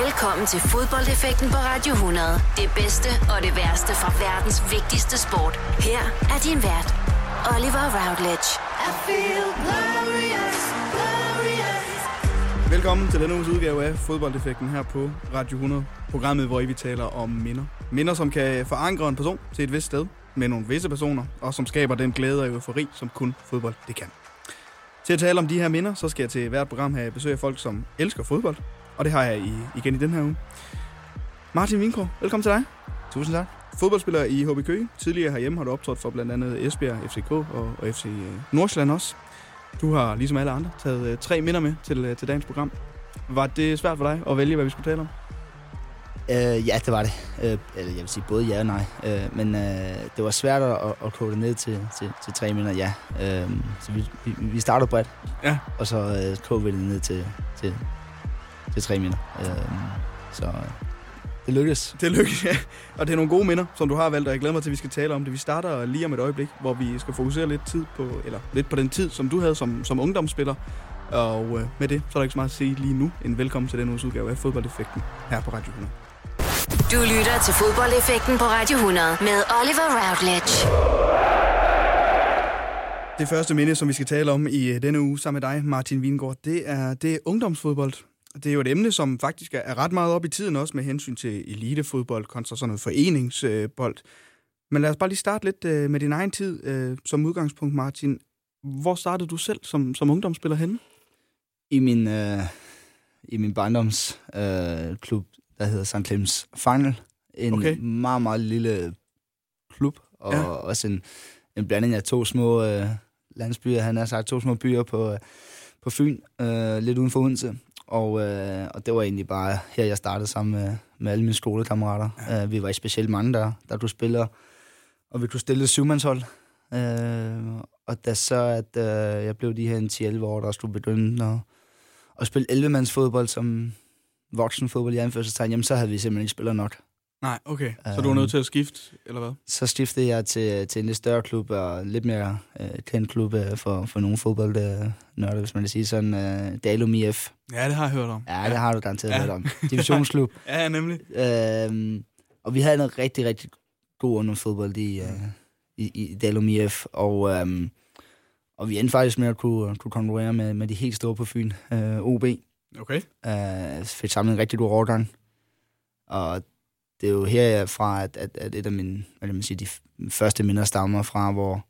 Velkommen til fodboldeffekten på Radio 100. Det bedste og det værste fra verdens vigtigste sport. Her er din vært, Oliver Routledge. I feel glorious, glorious. Velkommen til denne uges udgave af Fodboldeffekten her på Radio 100. Programmet, hvor vi taler om minder. Minder, som kan forankre en person til et vist sted med nogle visse personer, og som skaber den glæde og eufori, som kun fodbold det kan. Til at tale om de her minder, så skal jeg til hvert program have besøg af folk, som elsker fodbold, og det har jeg i, igen i den her uge. Martin Winkro, velkommen til dig. Tusind tak. Fodboldspiller i HB Køge. Tidligere herhjemme har du optrådt for blandt andet Esbjerg, FCK og, og FC øh, Nordsjælland også. Du har, ligesom alle andre, taget uh, tre minder med til, uh, til dagens program. Var det svært for dig at vælge, hvad vi skulle tale om? Uh, ja, det var det. Eller jeg vil sige både ja og nej. Uh, men uh, det var svært at, at kode det ned til, til, til tre minder, ja. Uh, så vi, vi, vi startede bredt, ja. og så uh, kode vi det ned til, til, til tre minder. Uh, så uh, det lykkedes. Det lykkedes, ja. Og det er nogle gode minder, som du har valgt, og jeg glæder mig til, at vi skal tale om det. Vi starter lige om et øjeblik, hvor vi skal fokusere lidt, tid på, eller lidt på den tid, som du havde som, som ungdomsspiller. Og uh, med det, så er der ikke så meget at sige lige nu, en velkommen til den uges udgave af Fodboldeffekten her på Radio 100. Du lytter til fodboldeffekten på Radio 100 med Oliver Routledge. Det første minde, som vi skal tale om i denne uge sammen med dig, Martin Vingård, det er, det er ungdomsfodbold. Det er jo et emne, som faktisk er ret meget op i tiden også med hensyn til elitefodbold kontra sådan noget foreningsbold. Men lad os bare lige starte lidt øh, med din egen tid øh, som udgangspunkt, Martin. Hvor startede du selv som, som ungdomsspiller henne? I min, øh, i min barndomsklub, øh, der hedder St. Clemens Final. En okay. meget, meget lille klub, og ja. også en, en blanding af to små øh, landsbyer. Han har sagt to små byer på, på Fyn, øh, lidt uden for Odense. Og, øh, og det var egentlig bare her, jeg startede sammen med, med alle mine skolekammerater. Ja. Uh, vi var i specielt mange, der, der du spiller, og vi kunne stille syvmandshold. Uh, og da så, at uh, jeg blev de her 10-11 år, der skulle begynde at, at spille 11-mandsfodbold som voksenfodbold i anførselstegn, jamen så havde vi simpelthen ikke spillet nok. Nej, okay. Så du var nødt til at skifte, eller hvad? Så skiftede jeg til, til en lidt større klub, og lidt mere øh, kendt klub øh, for, for nogle fodboldnørder, hvis man vil sige sådan. Øh, Dalum IF. Ja, det har jeg hørt om. Ja, det har du garanteret ja. hørt om. Divisionsklub. ja, nemlig. Øh, og vi havde en rigtig, rigtig god ungdomsfodbold i, øh, i, i Dalum IF, og, øh, og vi endte faktisk med at kunne, kunne konkurrere med, med de helt store på Fyn, øh, OB. Okay. Øh, fik samlet en rigtig god overgang. Og det er jo herfra, at, at, at et af mine, hvad kan man sige, de første minder stammer fra, hvor,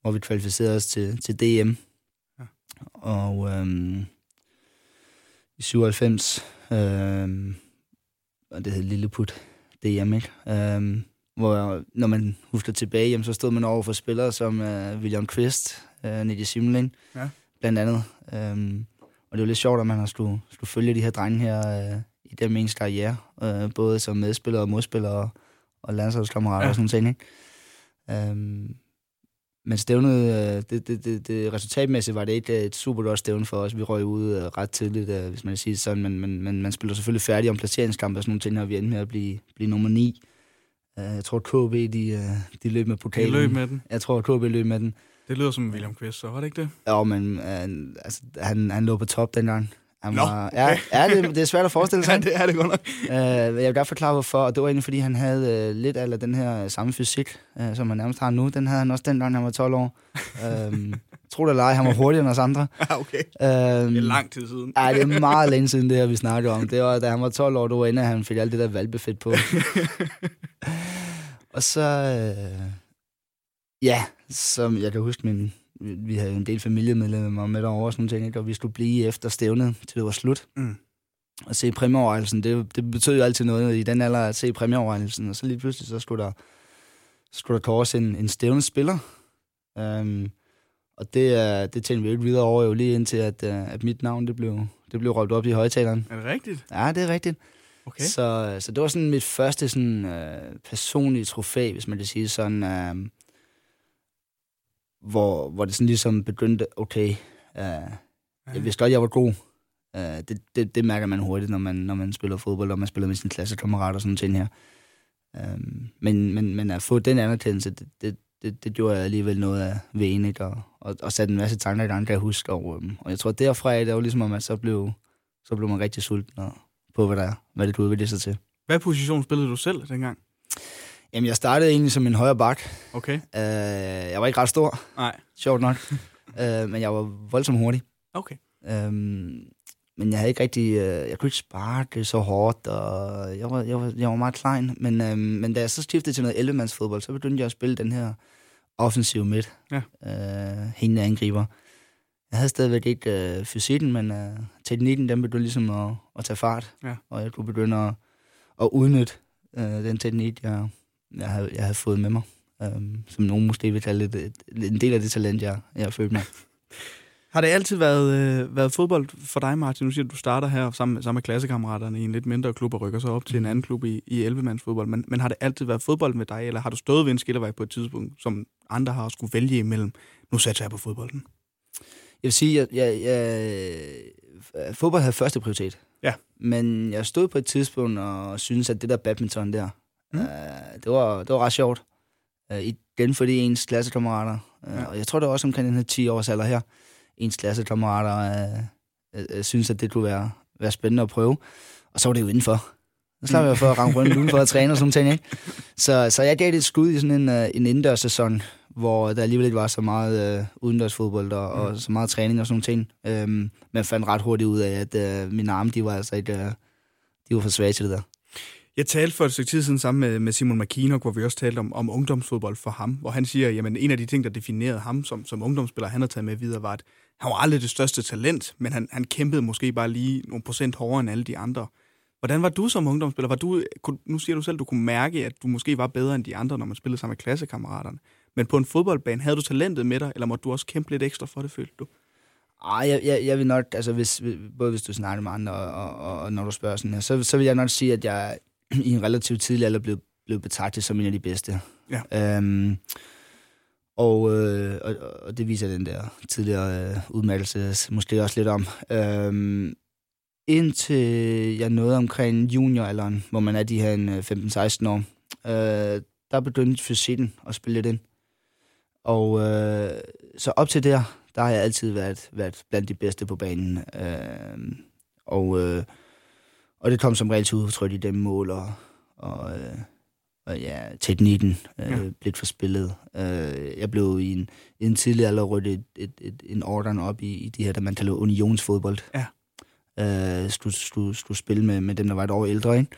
hvor vi kvalificerede os til, til DM. Ja. Og øhm, i 97, øhm, og det hed Lilleput DM, ikke? Øhm, hvor når man husker tilbage, jamen, så stod man over for spillere som uh, William Quist, uh, Nidia Simling, ja. blandt andet. Øhm, og det jo lidt sjovt, at man har skulle, skulle følge de her drenge her, uh, i den ens karriere, øh, både som medspiller og modspiller og, og landsholdskammerater ja. og sådan ting. Ikke? Øhm, men stævnet, øh, det, det, det, det, resultatmæssigt var det ikke et super godt stævne for os. Vi røg ud øh, ret tidligt, øh, hvis man kan sige sådan, men, men, men man spiller selvfølgelig færdig om placeringskampe og sådan nogle ting, og vi endte med at blive, blive nummer 9. Uh, jeg tror, KB de, de løb med pokalen. De løb med den? Jeg tror, KB løb med den. Det lyder som William Quist, så var det ikke det? Ja, men uh, altså, han, han lå på top dengang. Han var, Nå, okay. ja, ja det, det er svært at forestille sig. ja, det er det godt nok. Uh, jeg vil godt forklare, hvorfor. Og det var egentlig, fordi han havde uh, lidt af den her samme fysik, uh, som han nærmest har nu. Den havde han også dengang, han var 12 år. Uh, tro det eller ej, han var hurtigere end os andre. Ja, okay. Uh, det er lang tid siden. Ja, det er meget længe siden, det her, vi snakker om. Det var, da han var 12 år, det var inden, han fik alt det der valbefedt på. og så... Uh, ja, som jeg kan huske, min, vi havde en del familiemedlemmer med derovre og sådan ting, ikke? og vi skulle blive efter stævnet, til det var slut. Mm. Og se præmieoverrejelsen, det, det betød jo altid noget i den alder at se præmieoverrejelsen, og så lige pludselig så skulle der, skulle der kåres en, en stævnet spiller. Um, og det, det tænkte vi ikke videre over, jo lige indtil, at, øh, at mit navn det blev, det blev råbt op i højtaleren. Er det rigtigt? Ja, det er rigtigt. Okay. Så, så det var sådan mit første sådan, uh, personlige trofæ, hvis man kan sige sådan. Uh, hvor, hvor det sådan ligesom begyndte, okay, uh, jeg vidste godt, jeg var god. Uh, det, det, det mærker man hurtigt, når man, når man spiller fodbold, og man spiller med sine klassekammerater og sådan ting her. Uh, men, men, men at få den anerkendelse, det, det, det, det gjorde jeg alligevel noget af ved? Og, og, og satte en masse tanker i gang, kan jeg huske. Og, um, og jeg tror, derfra, det var ligesom, at man så blev, så blev man rigtig sulten og på hvad, der er, hvad det du udvikler sig til. Hvad position spillede du selv dengang? Jamen, jeg startede egentlig som en højre bak. Okay. Uh, jeg var ikke ret stor, Nej. sjovt nok, uh, men jeg var voldsomt hurtig. Okay. Um, men jeg havde ikke rigtig, uh, jeg kunne ikke sparke så hårdt, og jeg var, jeg var, jeg var meget klein. Men, um, men da jeg så skiftede til noget 11 fodbold, så begyndte jeg at spille den her offensiv midt. Ja. Uh, hængende angriber. Jeg havde stadigvæk ikke uh, fysikken, men uh, teknikken, den begyndte ligesom at, at tage fart. Ja. Og jeg kunne begynde at, at udnytte uh, den teknik, jeg, jeg, havde, jeg havde fået med mig. Um, som nogen måske vil kalde et, et, en del af det talent, jeg, jeg har følt mig. Har det altid været, øh, været fodbold for dig, Martin? Nu siger du, du starter her sammen, med- sammen med klassekammeraterne i en lidt mindre klub og rykker så op til en anden klub i, i 11-mands fodbold. Men, men har det altid været fodbold med dig, eller har du stået ved en skillevej på et tidspunkt, som andre har skulle vælge imellem? Nu satser jeg på fodbolden. Jeg vil sige, at jeg, jeg, jeg, fodbold havde første prioritet. Ja. Men jeg stod på et tidspunkt og syntes, at det der badminton der, Mm. mm. uh, det, var, det var ret sjovt. Uh, igen fordi ens klassekammerater, uh, Ja. og jeg tror det var også omkring den her 10 års alder her, ens klassekammerater uh, uh, uh, synes, at det kunne være, være spændende at prøve. Og så var det jo indenfor. Så slap jeg for at ramme rundt udenfor at træne og sådan ting, ikke? Så, så jeg gav det et skud i sådan en, uh, en indendørssæson, hvor der alligevel ikke var så meget øh, udendørsfodbold og, og så meget træning og sådan ting. Øhm, men jeg fandt ret hurtigt ud af, at øh, mine arme, de var altså ikke, øh, de var for svage til det der. Jeg talte for et stykke tid siden sammen med, med Simon McKinnock, hvor vi også talte om, om ungdomsfodbold for ham, hvor han siger, at en af de ting, der definerede ham som, som ungdomsspiller, han har taget med videre, var, at han var aldrig det største talent, men han, han kæmpede måske bare lige nogle procent hårdere end alle de andre. Hvordan var du som ungdomsspiller? Var du, nu siger du selv, at du kunne mærke, at du måske var bedre end de andre, når man spillede sammen med klassekammeraterne. Men på en fodboldbane, havde du talentet med dig, eller måtte du også kæmpe lidt ekstra for det, følte du? Ej, jeg, jeg, jeg vil nok, altså hvis, både hvis du snakker med andre, og, og, og når du spørger sådan her, så, så vil jeg nok sige, at jeg i en relativt tidlig alder blev, blev betragtet som en af de bedste. Ja. Øhm, og, øh, og, og det viser den der tidligere øh, udmattelse måske også lidt om. Øhm, indtil jeg nåede omkring junioralderen, hvor man er de her en, øh, 15-16 år, øh, der begyndte fysikken at spille lidt ind. Og øh, så op til der, der har jeg altid været, været blandt de bedste på banen. Øh, og, øh, og det kom som regel til udtryk i dem mål og, og, øh, og ja, teknikken øh, Ja. blev forspillet. Øh, jeg blev i en, i en tidlig alder rødt et, et, et, en ordren op i, i de her, der man kalder unionsfodbold. Ja. Øh, skulle, skulle, skulle spille med, med dem, der var et år ældre, ikke?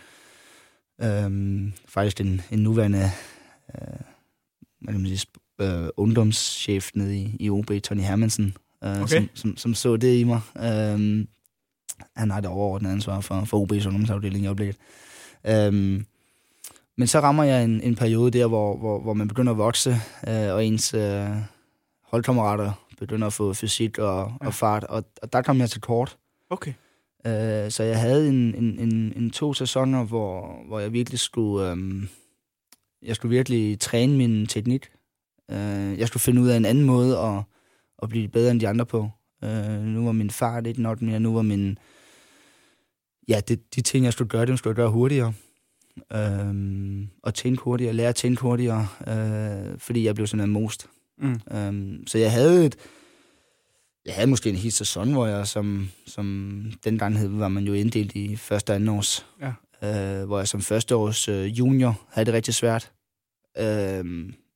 Øhm, faktisk en, en nuværende øh, kan man sige, øh, ungdomschef nede i, i OB, Tony Hermansen, øh, Okay. som, som, som så det i mig. Øhm, han har det overordnede ansvar for, for OB's ungdomsafdeling i øjeblikket. Øhm, men så rammer jeg en, en periode der, hvor, hvor, hvor man begynder at vokse, øh, og ens øh, holdkammerater begynder at få fysik og, Ja. og fart, og, og der kom jeg til kort. Okay. Øh, så jeg havde en, en, en, en to sæsoner, hvor, hvor jeg virkelig skulle, øhm, jeg skulle virkelig træne min teknik. Øh, jeg skulle finde ud af en anden måde at, at blive bedre end de andre på. Øh, nu var min fart ikke nok mere, nu var min... Ja, det, de ting, jeg skulle gøre, dem skulle jeg gøre hurtigere. Øh, og tænke hurtigere, lære at tænke hurtigere, øh, fordi jeg blev sådan en most. Mm. Um, så jeg havde et, jeg havde måske en hel sæson, hvor jeg som, som dengang hed, var man jo inddelt i første og anden års. Ja. Uh, hvor jeg som første års uh, junior havde det rigtig svært. Uh,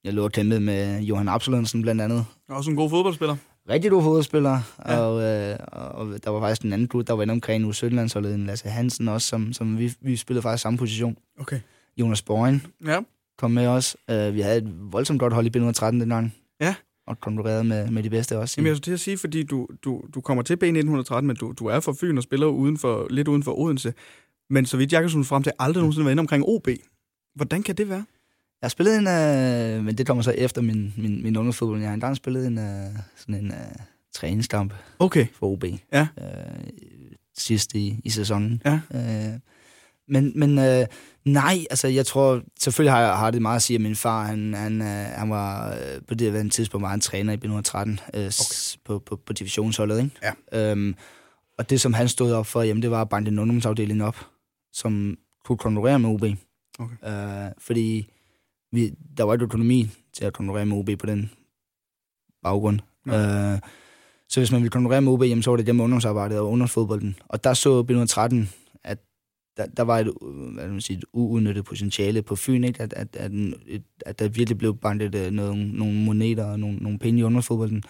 jeg lå og kæmpede med Johan Absalonsen blandt andet. Også en god fodboldspiller. Rigtig god fodboldspiller, Ja. og, uh, og der var faktisk en anden gut, der var inde omkring u 17 landsholdet en Lasse Hansen også, som, som vi, vi spillede faktisk samme position. Okay. Jonas Borgen Ja. kom med også. Uh, vi havde et voldsomt godt hold i B113 dengang. Ja. Og konkurrerede med, med de bedste også. Jamen, jeg skulle til at sige, fordi du, du, du kommer til B1913, men du, du er fra Fyn og spiller uden for, lidt uden for Odense. Men så vidt jeg kan frem til, aldrig nogensinde været inde omkring OB. Hvordan kan det være? Jeg har spillet en, øh, men det kommer så efter min, min, min ungdomsfodbold. Jeg har engang spillet en, øh, sådan en øh, træningskamp Okay. for OB. Ja. Øh, sidst i, i sæsonen. Ja. Øh, men men øh, nej, altså jeg tror, selvfølgelig har, jeg, har det meget at sige, at min far, han, han, øh, han var øh, på det her tidspunkt var han træner i B113 øh, okay. på, på, på divisionsholdet. Ikke? Ja. Øhm, og det, som han stod op for, jamen, det var at banke en ungdomsafdeling op, som kunne konkurrere med OB. Okay. Øh, fordi vi, der var ikke økonomi til at konkurrere med OB på den baggrund. Nej. Øh, så hvis man ville konkurrere med OB, jamen, så var det gennem ungdomsarbejdet og ungdomsfodbolden. Og der så B113, at der, der var et, hvad man sige, et uudnyttet potentiale på Fyn, ikke? At, at, at, at, at der virkelig blev bandet uh, nogle, nogle moneter og nogle, nogle penge i ungdomsfodbolden.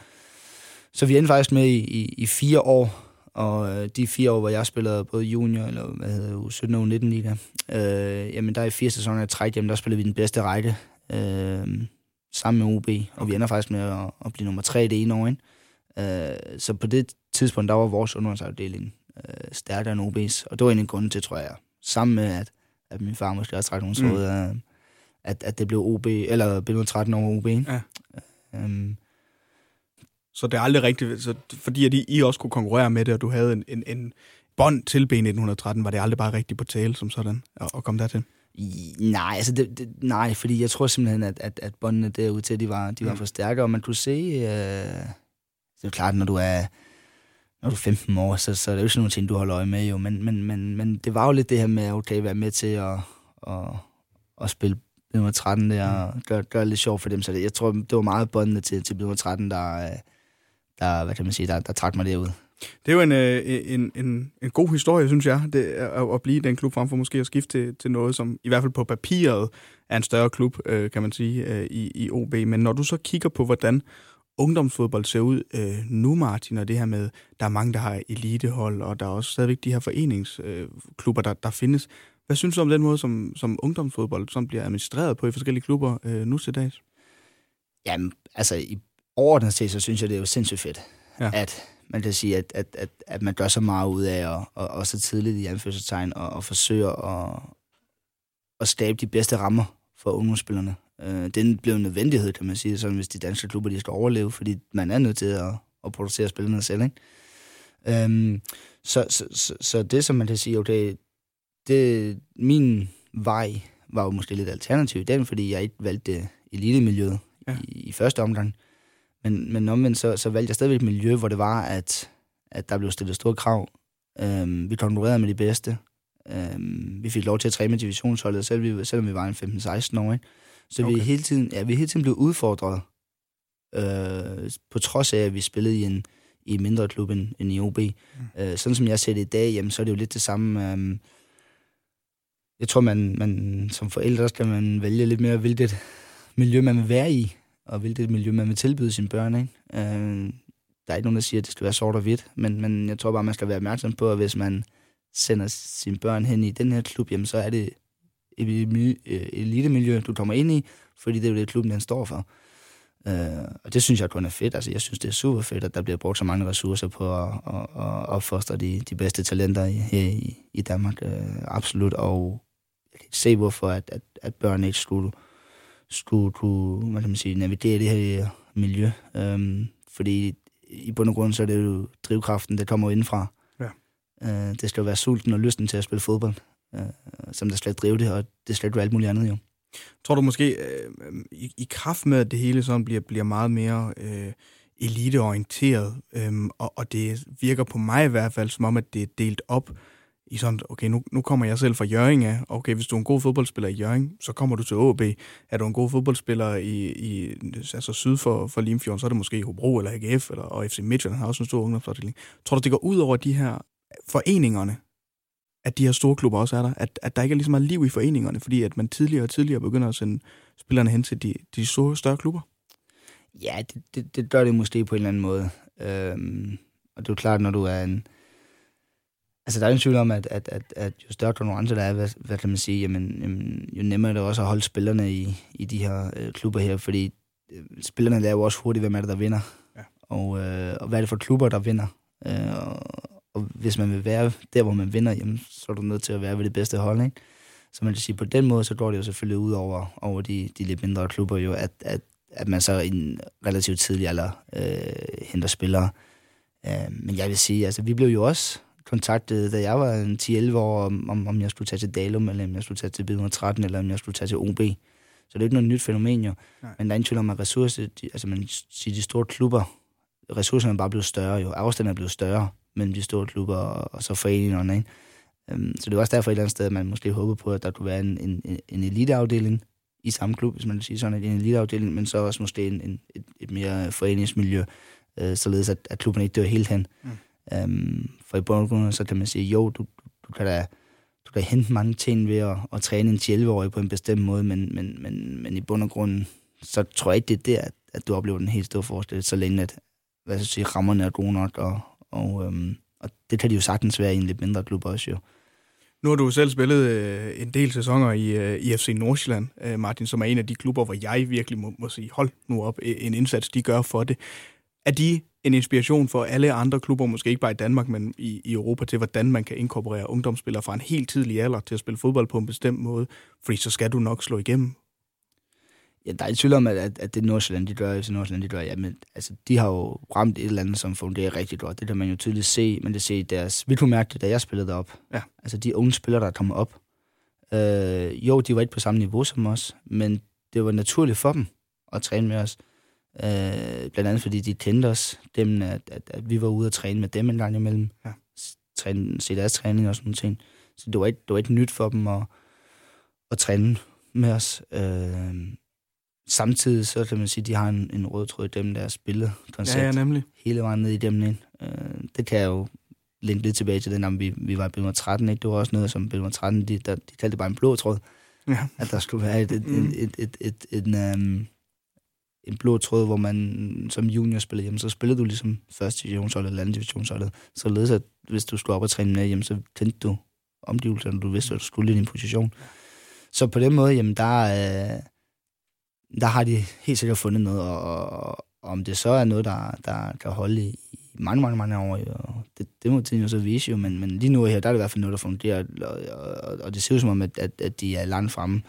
Så vi endte faktisk med i, i, i fire år, og øh, de fire år, hvor jeg spillede både junior, eller hvad hedder det, 17 og 19 liga, øh, jamen der i fire sæsoner af træk, jamen der spillede vi den bedste række øh, sammen med OB, og vi ender faktisk med at, at blive nummer tre det ene år. Ikke? Øh, så på det tidspunkt, der var vores undervandsafdeling øh, stærkere end OB's, og det var en af grunden til, tror jeg, sammen med, at, at min far måske også trækket nogle mm. at, at det blev OB, eller blev 13 over OB. Ja. Øh, så det er aldrig rigtigt, så fordi at I, I også kunne konkurrere med det, og du havde en, en, en bånd til B1913, var det aldrig bare rigtigt på tale som sådan, at, at komme dertil? Nej, altså det, det, nej, fordi jeg tror simpelthen, at, at, at båndene derude til, de var, de var mm. for stærke, og man kunne se, øh, det er klart, når du er, når du er 15 år, så, så er det jo ikke sådan nogle ting, du holder øje med, jo, men, men, men, men det var jo lidt det her med, okay, være med til at, at, at spille nummer 13 der, og gøre, gøre det lidt sjovt for dem, så det, jeg tror, det var meget båndene til, til nummer 13, der, øh, der, hvad kan man sige, der, der trak mig derud. Det er jo en, øh, en, en, en god historie, synes jeg, det, at, at blive den klub frem for måske at skifte til, til noget, som i hvert fald på papiret er en større klub, øh, kan man sige, øh, i, i OB. Men når du så kigger på, hvordan ungdomsfodbold ser ud øh, nu, Martin, og det her med, der er mange, der har elitehold, og der er også stadigvæk de her foreningsklubber, øh, der, der findes. Hvad synes du om den måde, som, som ungdomsfodbold som bliver administreret på i forskellige klubber øh, nu til dags? Jamen, altså i overordnet set, så synes jeg, det er jo sindssygt fedt, ja. at man kan sige, at, at, at, at man gør så meget ud af, og, og, og så tidligt i anførselstegn, og, og forsøger at, at skabe de bedste rammer for ungdomsspillerne. Øh, det blev en nødvendighed, kan man sige, sådan, hvis de danske klubber de skal overleve, fordi man er nødt til at, at producere spillerne selv. Ikke? Øhm, så, så, så, så det, som man kan sige, okay, det, min vej var jo måske lidt alternativ i den, fordi jeg ikke valgte elitemiljøet ja. i, i første omgang. Men, men omvendt, så, så valgte jeg stadigvæk et miljø, hvor det var, at, at der blev stillet store krav. Øhm, vi konkurrerede med de bedste. Øhm, vi fik lov til at træne med divisionsholdet, selv vi, selvom vi var en 15-16 år. Ikke? Så okay. vi hele tiden, ja, vi hele tiden blev udfordret, øh, på trods af, at vi spillede i en, i en mindre klub end, end i OB. Mm. Øh, sådan som jeg ser det i dag, jamen, så er det jo lidt det samme. Øh, jeg tror, man, man som forældre skal man vælge lidt mere, hvilket miljø man vil være i og hvilket miljø man vil tilbyde sine børn. Ikke? Øh, der er ikke nogen, der siger, at det skal være sort og hvidt, men, men jeg tror bare, man skal være opmærksom på, at hvis man sender sine børn hen i den her klub, jamen, så er det et øh, elitemiljø, du kommer ind i, fordi det er jo det, klubben den står for. Øh, og det synes jeg kun er fedt. Altså, jeg synes, det er super fedt, at der bliver brugt så mange ressourcer på at, at, at opfostre de, de bedste talenter i, her i, i Danmark. Øh, absolut. Og jeg kan ikke se, hvorfor at, at, at børn ikke skulle skulle kunne hvad kan man sige, navigere det her miljø. Øhm, fordi i bund og grund, så er det jo drivkraften, der kommer indfra. Ja. Øh, det skal jo være sulten og lysten til at spille fodbold, øh, som der skal drive det, og det skal jo alt muligt andet jo. Tror du måske, øh, i, i kraft med, at det hele sådan bliver, bliver meget mere øh, eliteorienteret, øh, og, og det virker på mig i hvert fald som om, at det er delt op, i sådan, okay, nu, nu kommer jeg selv fra Jøring af. Okay, hvis du er en god fodboldspiller i Jøring, så kommer du til AB. Er du en god fodboldspiller i, i altså syd for, for Limfjorden, så er det måske Hobro eller AGF eller, og FC Midtjylland har også en stor ungdomsafdeling. Tror du, det går ud over de her foreningerne, at de her store klubber også er der? At, at der ikke er lige så meget liv i foreningerne, fordi at man tidligere og tidligere begynder at sende spillerne hen til de, de store, større klubber? Ja, det, det, det gør det måske på en eller anden måde. Øhm, og det er jo klart, når du er en Altså, der er ingen tvivl om, at, at, at, at jo større konkurrence der er, hvad, hvad kan man sige, jamen, jamen, jo nemmere er det også at holde spillerne i, i de her øh, klubber her, fordi øh, spillerne lærer jo også hurtigt, hvem er det, der vinder. Ja. Og, øh, og hvad er det for klubber, der vinder. Øh, og, og hvis man vil være der, hvor man vinder, jamen, så er du nødt til at være ved det bedste hold, ikke? Så man kan sige, på den måde, så går det jo selvfølgelig ud over, over de, de lidt mindre klubber jo, at, at, at man så i en relativt tidlig alder øh, henter spillere. Øh, men jeg vil sige, altså vi blev jo også kontaktet, da jeg var 10-11 år, om, om jeg skulle tage til Dalum, eller om jeg skulle tage til B113, eller om jeg skulle tage til OB. Så det er ikke noget nyt fænomen jo. Nej. Men der er ingen tvivl om, at ressourcer, de, altså man siger, de store klubber, ressourcerne er bare blevet større jo. Afstanden er blevet større mellem de store klubber og, og så foreningerne. Ikke? Um, så det er også derfor et eller andet sted, at man måske håber på, at der kunne være en, en, en eliteafdeling i samme klub, hvis man vil sige sådan, en eliteafdeling, men så også måske en, en, et, et mere foreningsmiljø, øh, således at, at klubben ikke dør helt hen. Mm. Øhm, for i bund og grund, så kan man sige, jo, du, du, kan da, du kan hente mange ting ved at, at træne en 11 på en bestemt måde, men, men, men, men i bund og grund, så tror jeg ikke, det er der, at, at du oplever den helt store forskel, så længe at hvad skal jeg sige, rammerne er gode nok, og, og, øhm, og det kan de jo sagtens være i en lidt mindre klub også jo. Nu har du selv spillet øh, en del sæsoner i, øh, i FC Nordsjælland, øh, Martin, som er en af de klubber, hvor jeg virkelig må, må sige, hold nu op, øh, en indsats, de gør for det. Er de en inspiration for alle andre klubber, måske ikke bare i Danmark, men i, i Europa, til hvordan man kan inkorporere ungdomsspillere fra en helt tidlig alder til at spille fodbold på en bestemt måde? Fordi så skal du nok slå igennem Ja, der er ikke tvivl om, at, at, at det Nordsjælland, de gør, FC Nordsjælland, de gør, ja, men altså, de har jo ramt et eller andet, som fungerer rigtig godt. Det kan man jo tydeligt se, men det ser i deres... Vil du mærke det, da jeg spillede derop? Ja. Altså, de unge spillere, der er kommet op. Øh, jo, de var ikke på samme niveau som os, men det var naturligt for dem at træne med os. Øh, blandt andet fordi de kendte os, dem, at, at, at vi var ude og træne med dem en gang imellem. Ja. Træne, se deres træning og sådan ting. Så det var ikke, det var ikke nyt for dem at, at træne med os. Øh, samtidig så kan man sige, at de har en, en rød tråd i dem, der spillet koncept. Ja, ja, nemlig. Hele vejen ned i dem ind. Øh, det kan jeg jo linke lidt tilbage til den, om vi, vi var i Bilmer 13. Ikke? Det var også noget, som Bilmer 13, de, der, de kaldte det bare en blå tråd. Ja. At der skulle være et, et, mm. et, et, et, et, et, en, um, en blå tråd, hvor man som junior spillede hjemme, så spillede du ligesom første divisionsholdet eller anden divisionsholdet. Således at hvis du skulle op og træne med hjemme, så kendte du omgivelserne, du vidste, at du skulle i din position. Så på den måde, jamen der, øh, der har de helt sikkert fundet noget, og, og, om det så er noget, der, der kan holde i, mange, mange, mange år, jo. det, det må tiden jo så vise jo, men, men lige nu her, der er det i hvert fald noget, der fungerer, og, og, og det ser ud som om, at, at, at de er langt fremme,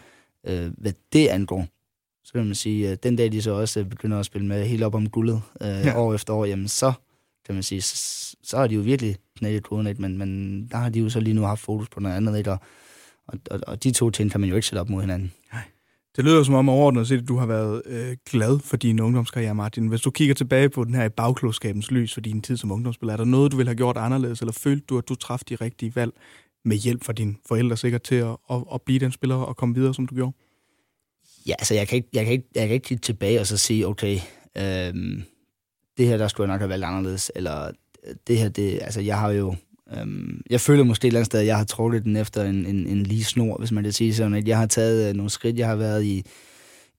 øh, hvad det angår. Så kan man sige, at den dag, de så også begynder at spille med helt op om guldet øh, ja. år efter år, jamen så kan man sige, så, så har de jo virkelig knækket koden, ikke? Men, men der har de jo så lige nu haft fokus på noget andet, ikke? Og, og, og, og de to ting kan man jo ikke sætte op mod hinanden. Nej. Det lyder som om overordnet set, at du har været øh, glad for din ungdomskarriere, Martin. Hvis du kigger tilbage på den her i bagklodskabens lys for din tid som ungdomsspiller, er der noget, du ville have gjort anderledes, eller følte du, at du træffede de rigtige valg med hjælp fra dine forældre sikkert til at, at, at blive den spiller og komme videre, som du gjorde? Ja, altså jeg kan ikke, jeg kan ikke, jeg kan ikke kigge tilbage og så sige, okay, øhm, det her, der skulle jeg nok have valgt anderledes, eller øh, det her, det, altså jeg har jo, øhm, jeg føler måske et eller andet sted, at jeg har trukket den efter en, en, en lige snor, hvis man kan sige sådan, at jeg har taget øh, nogle skridt, jeg har været i,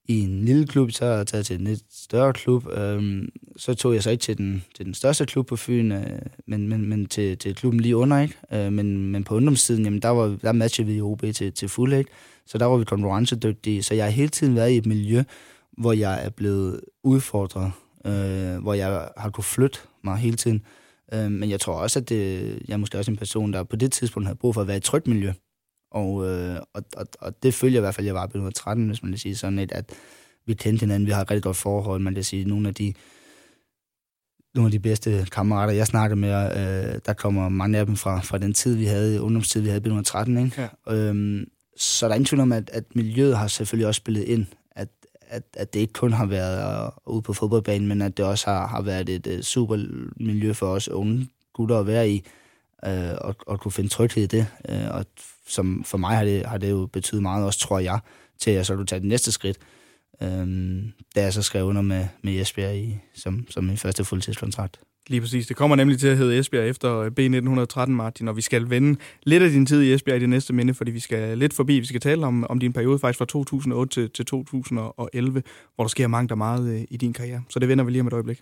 i en lille klub, så har jeg taget til en lidt større klub, øhm, så tog jeg så ikke til den, til den største klub på Fyn, øh, men, men, men til, til klubben lige under, ikke? Øh, men, men på ungdomstiden, jamen der, var, der matchede vi i OB til, til fuld, ikke? Så der var vi konkurrencedygtige, så jeg har hele tiden været i et miljø, hvor jeg er blevet udfordret, øh, hvor jeg har kunnet flytte mig hele tiden. Øh, men jeg tror også, at det, jeg er måske også en person, der på det tidspunkt havde brug for at være i et trygt miljø. Og, øh, og, og, og det følger i hvert fald, jeg var på 13, hvis man vil sige sådan et, at vi kendte hinanden, vi har et rigtig godt forhold, man kan sige, nogle af de nogle af de bedste kammerater, jeg snakker med, øh, der kommer mange af dem fra, fra den tid, vi havde, ungdomstid, vi havde i 13, ikke? Ja. Øhm, så der er ingen tvivl om, at, at miljøet har selvfølgelig også spillet ind, at, at, at det ikke kun har været uh, ude på fodboldbanen, men at det også har, har været et uh, super miljø for os unge gutter at være i, øh, og, og kunne finde tryghed i det. Øh, og som for mig har det, har det jo betydet meget også, tror jeg, til at jeg så kunne tage det næste skridt. øh, da jeg så skrev under med, med Jesper i, som, som min første fuldtidskontrakt. Lige præcis. Det kommer nemlig til at hedde Esbjerg efter øh, B1913, Martin, og vi skal vende lidt af din tid i Esbjerg i det næste minde, fordi vi skal lidt forbi. Vi skal tale om, om din periode faktisk fra 2008 til, til 2011, hvor der sker mange der meget øh, i din karriere. Så det vender vi lige om et øjeblik.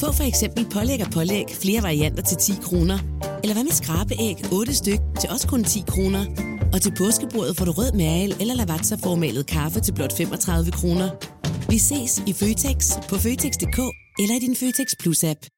Få for eksempel pålæg og pålæg flere varianter til 10 kroner. Eller hvad med skrabeæg 8 styk til også kun 10 kroner. Og til påskebordet får du rød mal eller lavatserformalet kaffe til blot 35 kroner. Vi ses i Føtex på Føtex.dk eller i din Føtex Plus-app.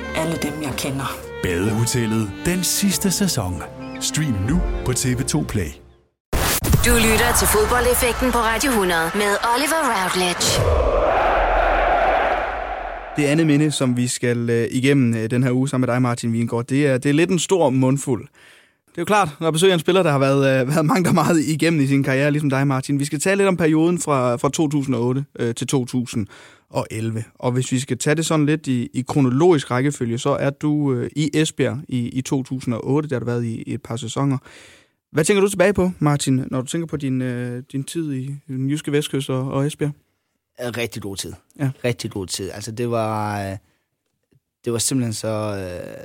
alle dem, jeg kender. Badehotellet den sidste sæson. Stream nu på TV2 Play. Du lytter til fodboldeffekten på Radio 100 med Oliver Routledge. Det andet minde, som vi skal øh, igennem øh, den her uge sammen med dig, Martin Wiengård, det er, det er lidt en stor mundfuld. Det er jo klart, når besøger en spiller, der har været, øh, været mange der meget igennem i sin karriere, ligesom dig, Martin. Vi skal tale lidt om perioden fra, fra 2008 øh, til 2011. Og hvis vi skal tage det sådan lidt i, i kronologisk rækkefølge, så er du øh, i Esbjerg i, i 2008, der har du været i, i et par sæsoner. Hvad tænker du tilbage på, Martin, når du tænker på din, øh, din tid i den jyske vestkyst og, og Esbjerg? Rigtig god tid. Ja. Rigtig god tid. Altså, det var, øh, det var simpelthen så, øh,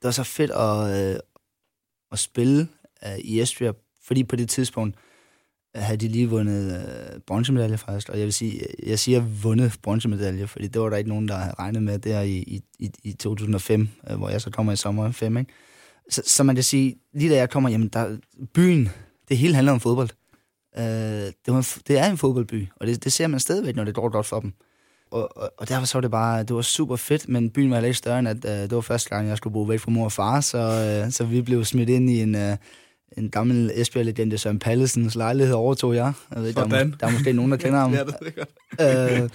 det var så fedt at, øh, at spille øh, i Esbjerg, fordi på det tidspunkt øh, havde de lige vundet øh, bronzemedalje faktisk, og jeg vil sige, øh, jeg siger vundet bronzemedalje, fordi det var der ikke nogen, der havde regnet med der i, i, i 2005, øh, hvor jeg så kommer i sommer 5, ikke? Så, så man kan sige, lige da jeg kommer, jamen der, byen, det hele handler om fodbold. Øh, det, var en, det er en fodboldby, og det, det ser man stadigvæk, når det går godt for dem. Og, og, og derfor så var det bare, det var super fedt, men byen var lidt større end, at uh, det var første gang, jeg skulle bo væk fra mor og far, så, uh, så vi blev smidt ind i en, uh, en gammel Esbjerg-legende, Søren Pallesens lejlighed overtog jeg. jeg ved, der, er, der er måske nogen, der kender ham. Ja, det er godt. øh,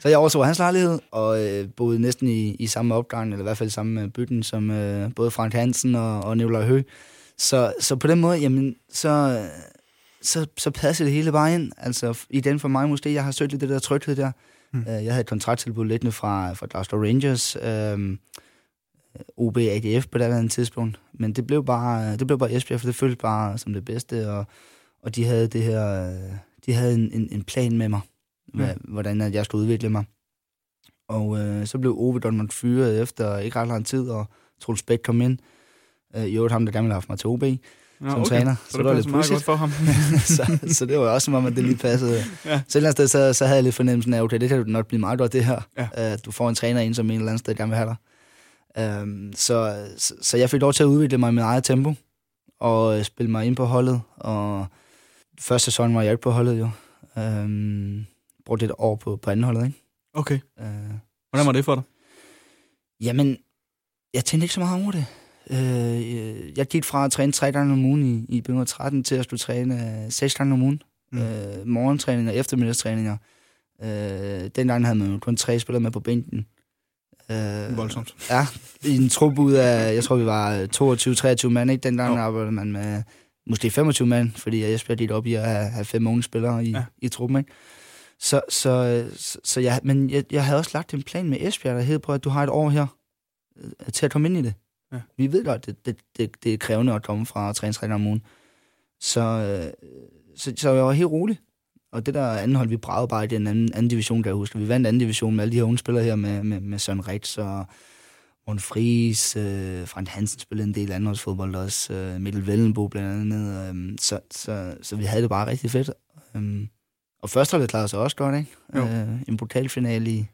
så jeg overtog hans lejlighed, og øh, boede næsten i, i samme opgang, eller i hvert fald i samme øh, bygning, som øh, både Frank Hansen og, og Nicolai Høgh. Så, så på den måde, jamen, så, så, så passer det hele bare ind. Altså, i den for mig måske, jeg har søgt lidt det der tryghed der. Mm. Uh, jeg havde et kontrakttilbud lidt fra, fra Glasgow Rangers, um, OB AGF på det andet tidspunkt. Men det blev bare, det blev bare Esbjerg, for det føltes bare som det bedste, og, og de havde det her, øh, de havde en, en, en plan med mig, mm. hvordan at jeg skulle udvikle mig. Og uh, så blev Ove Donald fyret efter ikke ret lang tid, og Troels Bæk kom ind. Uh, I øvrigt ham, der gerne ville have haft mig til OB Ja, som træner. Så, så det, var lidt meget godt for ham. så, så det var også som om, at det lige passede. Ja. Så et eller andet sted, så, så havde jeg lidt fornemmelsen af, okay, det kan nok blive meget godt, det her. Ja. Uh, du får en træner ind, som en eller anden sted gerne vil have dig. Um, så, så, så jeg fik lov til at udvikle mig i mit eget tempo, og uh, spille mig ind på holdet. Og første sæson var jeg ikke på holdet, jo. Um, brugte et år på, på anden holdet, ikke? Okay. Uh, Hvordan var det for dig? Jamen, jeg tænkte ikke så meget over det. Øh, jeg gik fra at træne tre gange om ugen i, i Bønger 13 til at skulle træne øh, seks gange om ugen. Mm. Øh, morgentræning og eftermiddagstræninger. Øh, dengang havde man jo kun tre spillere med på bænken. Øh, Voldsomt. Ja, i en trup ud af, jeg tror vi var 22-23 mand, ikke? Dengang Jo. arbejdede man med måske 25 mand, fordi jeg spillede lidt op i at have, have fem unge spillere i, Ja. ja. i truppen, ikke? Så, så, så, så jeg, men jeg, jeg havde også lagt en plan med Esbjerg, der hed på, at du har et år her øh, til at komme ind i det. Ja. Vi ved godt, det, det, det, det er krævende at komme fra at træne tre gange om ugen. Så, øh, så, så jeg var helt rolig. Og det der anden hold, vi bragede bare i den anden, anden division, kan jeg huske. Vi vandt anden division med alle de her unge spillere her, med, med, med Søren Ritz og Morten Friis, øh, Frank Hansen spillede en del anholdsfodbold også, øh, Mikkel Vellenbo blandt andet. Øh, så, så, så vi havde det bare rigtig fedt. Øh, og førsteholdet klarede sig også godt, ikke? Jo. Øh, en pokalfinale i,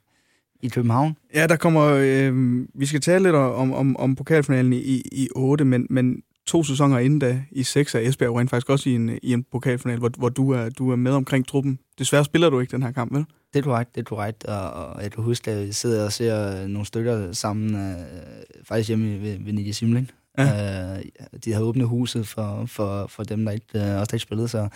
i København. Ja, der kommer... Øh, vi skal tale lidt om, om, om pokalfinalen i, i, i 8, men, men to sæsoner inden da, i 6 er Esbjerg rent faktisk også i en, i en pokalfinal, hvor, hvor du, er, du er med omkring truppen. Desværre spiller du ikke den her kamp, vel? Det er korrekt, det er korrekt. Og, og jeg kan huske, at vi sidder og ser nogle stykker sammen, øh, faktisk hjemme ved, ved Nidia Simling. Ja. Øh, de havde åbnet huset for, for, for dem, der ikke, øh, også der ikke spillede, så,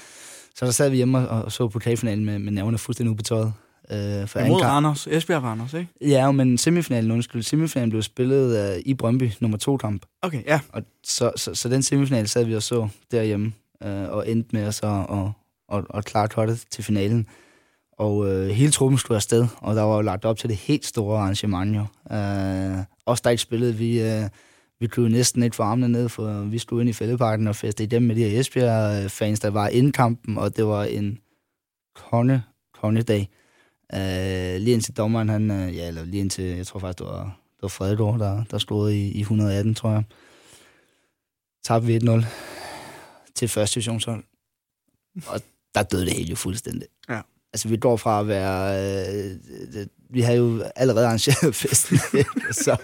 så der sad vi hjemme og, og så pokalfinalen med, med nerverne fuldstændig ude på tøjet. Øh, for Ja, anden mod kamp- Randers. Esbjerg Randers, ikke? Ja, men semifinalen, undskyld, semifinalen blev spillet øh, i Brøndby, nummer to kamp. Okay, ja. Og så, så, så den semifinal sad vi og så derhjemme, øh, og endte med at så og, og, og klare kottet til finalen. Og øh, hele truppen skulle afsted, og der var jo lagt op til det helt store arrangement jo. Øh, os der ikke spillede, vi, øh, vi kunne næsten ikke få armene ned, for vi stod ind i fældeparken og festede dem med de her Esbjerg-fans, der var inden kampen, og det var en konge, kongedag. Øh, lige indtil dommeren, han, øh, ja, eller lige indtil, jeg tror faktisk, det var, det var Fredegård, der, der stod i, i 118, tror jeg. Tabte vi 1-0 til første divisionshold. Og der døde det hele jo fuldstændig. Ja. Altså, vi går fra at være... Øh, øh, vi havde jo allerede arrangeret festen. så,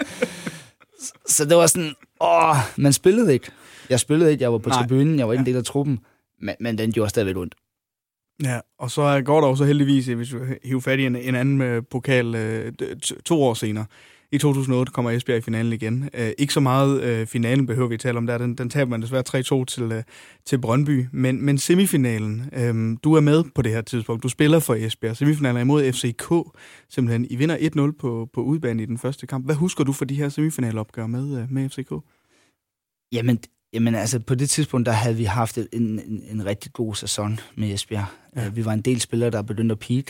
så det var sådan... Åh, man spillede ikke. Jeg spillede ikke, jeg var på Nej. tribunen, jeg var ikke en del af truppen, men, men den gjorde stadigvæk ondt. Ja, og så øh, går der jo så heldigvis, øh, hvis vi hiver fat i en, en anden øh, pokal øh, to år senere. I 2008 kommer Esbjerg i finalen igen. Øh, ikke så meget øh, finalen behøver vi at tale om der. Den, den taber man desværre 3-2 til, øh, til Brøndby. Men, men semifinalen, øh, du er med på det her tidspunkt. Du spiller for Esbjerg. Semifinalen er imod FCK. Simpelthen, I vinder 1-0 på, på udbanen i den første kamp. Hvad husker du for de her semifinalopgør med, øh, med FCK? Jamen, jamen altså, på det tidspunkt, der havde vi haft en, en, en rigtig god sæson med Esbjerg. Ja. Ja. Vi var en del spillere, der begyndte at peak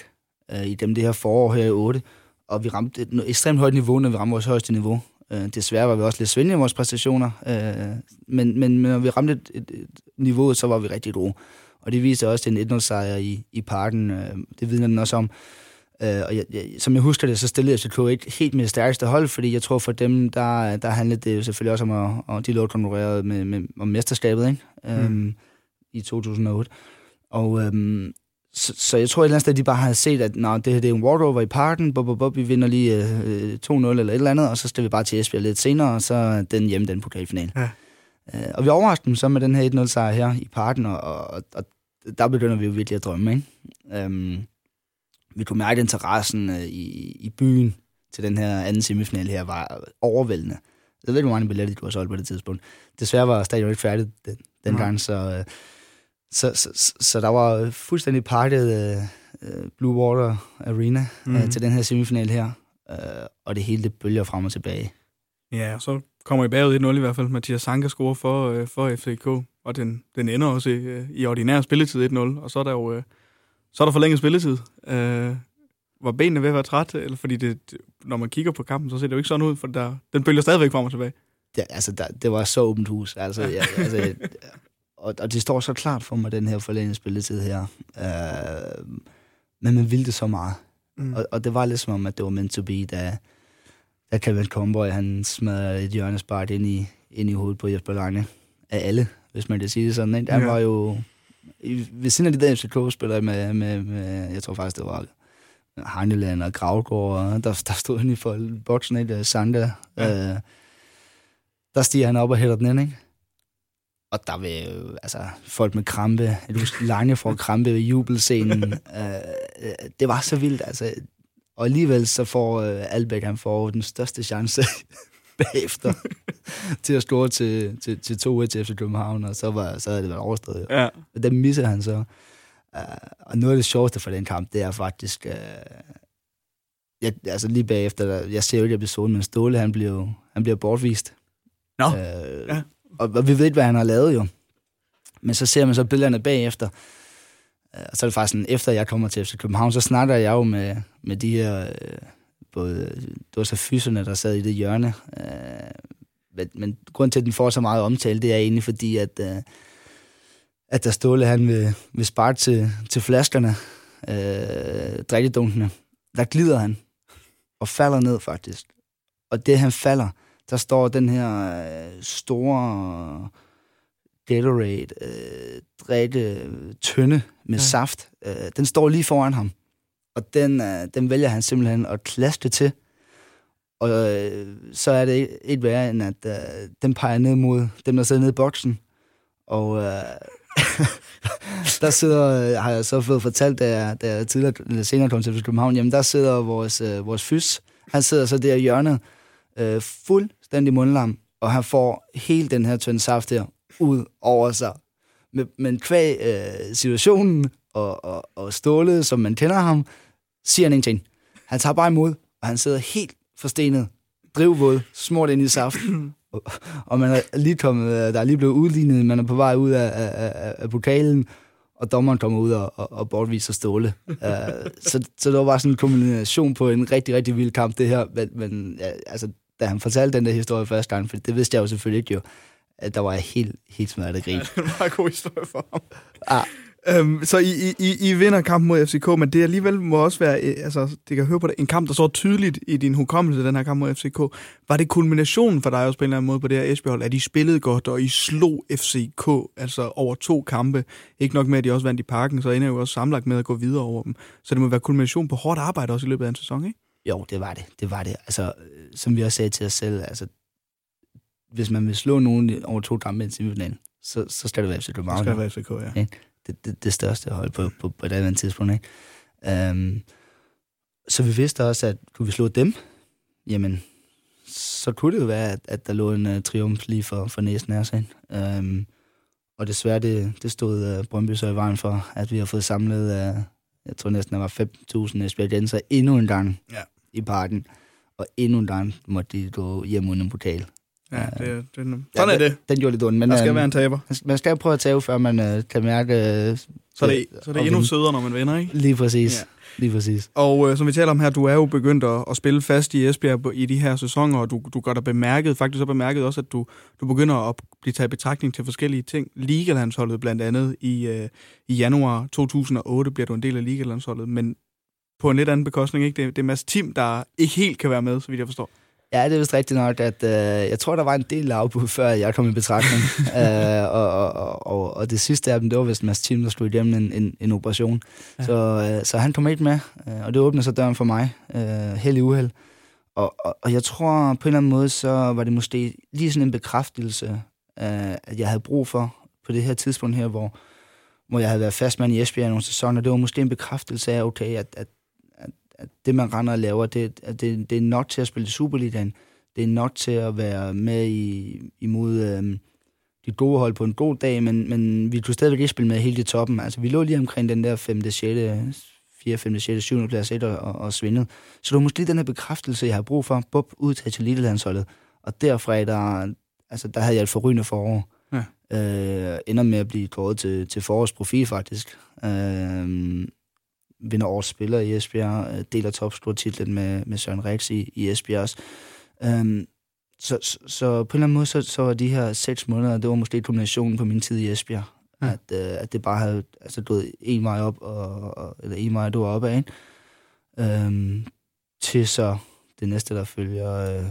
uh, i dem det her forår her i 8, og vi ramte et ekstremt højt niveau, når vi ramte vores højeste niveau. Uh, desværre var vi også lidt svindende i vores præstationer, uh, men, men, men når vi ramte et, et, et niveau, så var vi rigtig gode. Og det viste også en 1-0-sejr i, i parken. Uh, det vidner den også om. Uh, og jeg, jeg, som jeg husker det, så stillede FCK ikke helt med det stærkeste hold, fordi jeg tror for dem, der, der handlede det jo selvfølgelig også om, at, at de lå konkurreret med, med, om mesterskabet ikke? Mm. i 2008. Og um, så, så jeg tror et eller andet sted, at de bare havde set, at Nå, det her det er en walkover i parken, bop, bop, bop, vi vinder lige uh, 2-0 eller et eller andet, og så skal vi bare til Esbjerg lidt senere, og så den hjemme, den pokalfinale. Ja. Uh, og vi overraskede dem så med den her 1-0-sejr her i parken, og, og, og der begynder vi jo virkelig at drømme, ikke? Um, vi kunne mærke interessen uh, i, i byen til den her anden semifinal her var overvældende. Jeg ved ikke, hvor mange billetter de kunne have solgt på det tidspunkt. Desværre var stadion ikke færdigt den, dengang, så, øh, så, så, så, så der var fuldstændig pakket uh, Blue Water Arena mm. Mhm. uh, til den her semifinal her, uh, og det hele det bølger frem og tilbage. Ja, og så kommer I bagud 1-0 i hvert fald. Mathias Sanka scorer for, øh, for FCK, og den, den ender også i, øh, i ordinær spilletid 1-0, og så er der jo øh, så er der forlænget spilletid. Øh, var benene ved at være træt? Eller fordi det, det- når man kigger på kampen, så ser det jo ikke sådan ud, for der, den bølger stadigvæk frem og tilbage. Det, altså, der, det var så åbent hus. Altså, jeg, altså, jeg, og, og det står så klart for mig, den her forlængede spilletid her. Uh, men man ville det så meget. Mm. Og, og det var lidt som om, at det var meant to be, da, da Calvin Comboy, han smadrede et hjørnespark ind i, ind i hovedet på Jesper Lange. Af alle, hvis man kan sige det sådan. Ikke? Han Ja. var jo... Ved siden af de der FCK-spillere med, med, med, jeg tror faktisk, det var Heinleland og Gravgaard, der, der stod han i for boksen, ikke? Sanga. Ja. Øh, der stiger han op og hælder den ind, ikke? Og der vil altså, folk med krampe, huske, Lange får krampe ved jubelscenen. øh, øh, det var så vildt, altså. Og alligevel så får øh, Albeck, han får den største chance bagefter til at score til, til, til 2-1 til FC København, og så, var, så havde det været overstået. Jo. Ja. Og den misser han så. Uh, og noget af det sjoveste for den kamp, det er faktisk... Uh, jeg, altså lige bagefter, der, jeg ser jo ikke episoden, men Ståle, han bliver, jo- han bliver bortvist. Nå, Uh, ja. og, og vi ved ikke, hvad han har lavet jo. Men så ser man så billederne bagefter. Og så er det faktisk sådan, efter jeg kommer til FC København, så snakker jeg jo med, med de her... Uh, både, det var så fyserne, der sad i det hjørne. Uh, men, grunden til, at den får så meget omtale, det er egentlig fordi, at, uh, at der Ståle, han vil, vil spare til, til flaskerne, øh, drikkedunkene. Der glider han og falder ned faktisk. Og det han falder, der står den her øh, store Gatorade øh, drikke tønde med ja. saft. Øh, den står lige foran ham. Og den, øh, den vælger han simpelthen at klaske til. Og øh, så er det ikke, værre, end at øh, den peger ned mod dem, der sidder nede i boksen. Og øh, der sidder, øh, har jeg så fået fortalt, da jeg, da jeg tidligere, eller senere kom til København, jamen der sidder vores, øh, vores fys. Han sidder så der i hjørnet, øh, fuldstændig mundlam, og han får hele den her tynde saft her ud over sig. Men, men kvæg øh, situationen og, og, og stålet, som man kender ham, siger han ingenting. Han tager bare imod, og han sidder helt forstenet, drivvåd, smurt ind i saft. Og- man er lige kommet, øh, der er lige blevet udlignet, man er på vej ud af, af, af, af pokalen, og dommeren kommer ud og, og, og bortviser Ståle. uh, så, så det var bare sådan en kombination på en rigtig, rigtig vild kamp, det her. Men, men ja, altså, da han fortalte den der historie første gang, for det vidste jeg jo selvfølgelig ikke jo, at der var jeg helt, helt smadret af grin. det er en meget god historie for ham. Ah, Øhm, så I, I- I, I vinder kampen mod FCK, men det alligevel må også være, øh, altså, det kan høre på det, en kamp, der står tydeligt i din hukommelse, den her kamp mod FCK. Var det kulminationen for dig også på en eller anden måde på det her Esbjerg, at I spillede godt, og I slog FCK, altså over to kampe? Ikke nok med, at de også vandt i parken, så ender I jo også samlet med at gå videre over dem. Så det må være kulmination på hårdt arbejde også i løbet af en sæson, ikke? Jo, det var det. Det var det. Altså, øh, som vi også sagde til os selv, altså, hvis man vil slå nogen over to kampe i en semifinal, så, så skal det være FC København. Det skal være FCK, ja. Ikke? Det, det, det største hold på, på, på et andet tidspunkt. Ikke? Um, så vi vidste også, at kunne vi slå dem, jamen, så kunne det jo være, at, at der lå en uh, triumf lige for, for næsen af os. Ikke? Um, og desværre, det, det stod uh, Brøndby så i vejen for, at vi har fået samlet, uh, jeg tror næsten, der var 5.000 Esbjergenser endnu en gang Ja. i parken. Og endnu en gang måtte de gå hjem uden en pokal. Ja, det, det, sådan Ja, er det. Den gjorde lidt ondt. Men, Der skal øhm, være en taber. Man skal prøve at tage, før man øh, kan mærke... Øh, Så er det, så er det endnu sødere, når man vinder, ikke? Lige præcis. Ja. Lige præcis. Og øh, som vi taler om her, du er jo begyndt at, at spille fast i Esbjerg i de her sæsoner, og du, du gør dig bemærket, faktisk så bemærket også, at du, du begynder at blive taget betragtning til forskellige ting. Ligalandsholdet blandt andet i, øh, i januar 2008 bliver du en del af Ligalandsholdet, men på en lidt anden bekostning, ikke? Det, det er Mads Tim, der ikke helt kan være med, så vidt jeg forstår. Ja, det er vist rigtigt nok, at øh, jeg tror, der var en del afbud, før jeg kom i betragtning. øh, og, og, og, og, det sidste af dem, det var vist Mads Tim, der slog igennem en, en, en operation. Ja. Ja. Så, øh, så han kom ikke med, øh, og det åbnede så døren for mig. Øh, held i uheld. Og, og, og jeg tror på en eller anden måde, så var det måske lige sådan en bekræftelse, øh, at jeg havde brug for på det her tidspunkt her, hvor, hvor jeg havde været fastmand i Esbjerg i nogle sæsoner. Det var måske en bekræftelse af, okay, at, at, at, det, man render og laver, det, at det, det er nok til at spille Superligaen. Det er nok til at være med i, imod øh, de gode hold på en god dag, men, men vi kunne stadigvæk ikke spille med helt i toppen. Altså, vi lå lige omkring den der 5., 6., 4., 5., 6., 7. plads et og, og, svindede. Så det var måske den her bekræftelse, jeg har brug for, bup, udtaget til Lillelandsholdet. Og derfra, der, altså, der havde jeg et forrygende forår. Ja. Øh, ender med at blive kåret til, til forårets profil, faktisk. Øh, vinder årets spiller i Esbjerg, øh, deler topscore-titlen med, med Søren Rex i, i Esbjerg også. Øhm, så, så, så på en eller anden måde, så, så var de her seks måneder, det var måske kombinationen på min tid i Esbjerg. Ja. At, øh, at det bare havde altså, gået en vej op, og, og, eller en vej, du var oppe af, ikke? Øhm, til så det næste, der følger... Øh,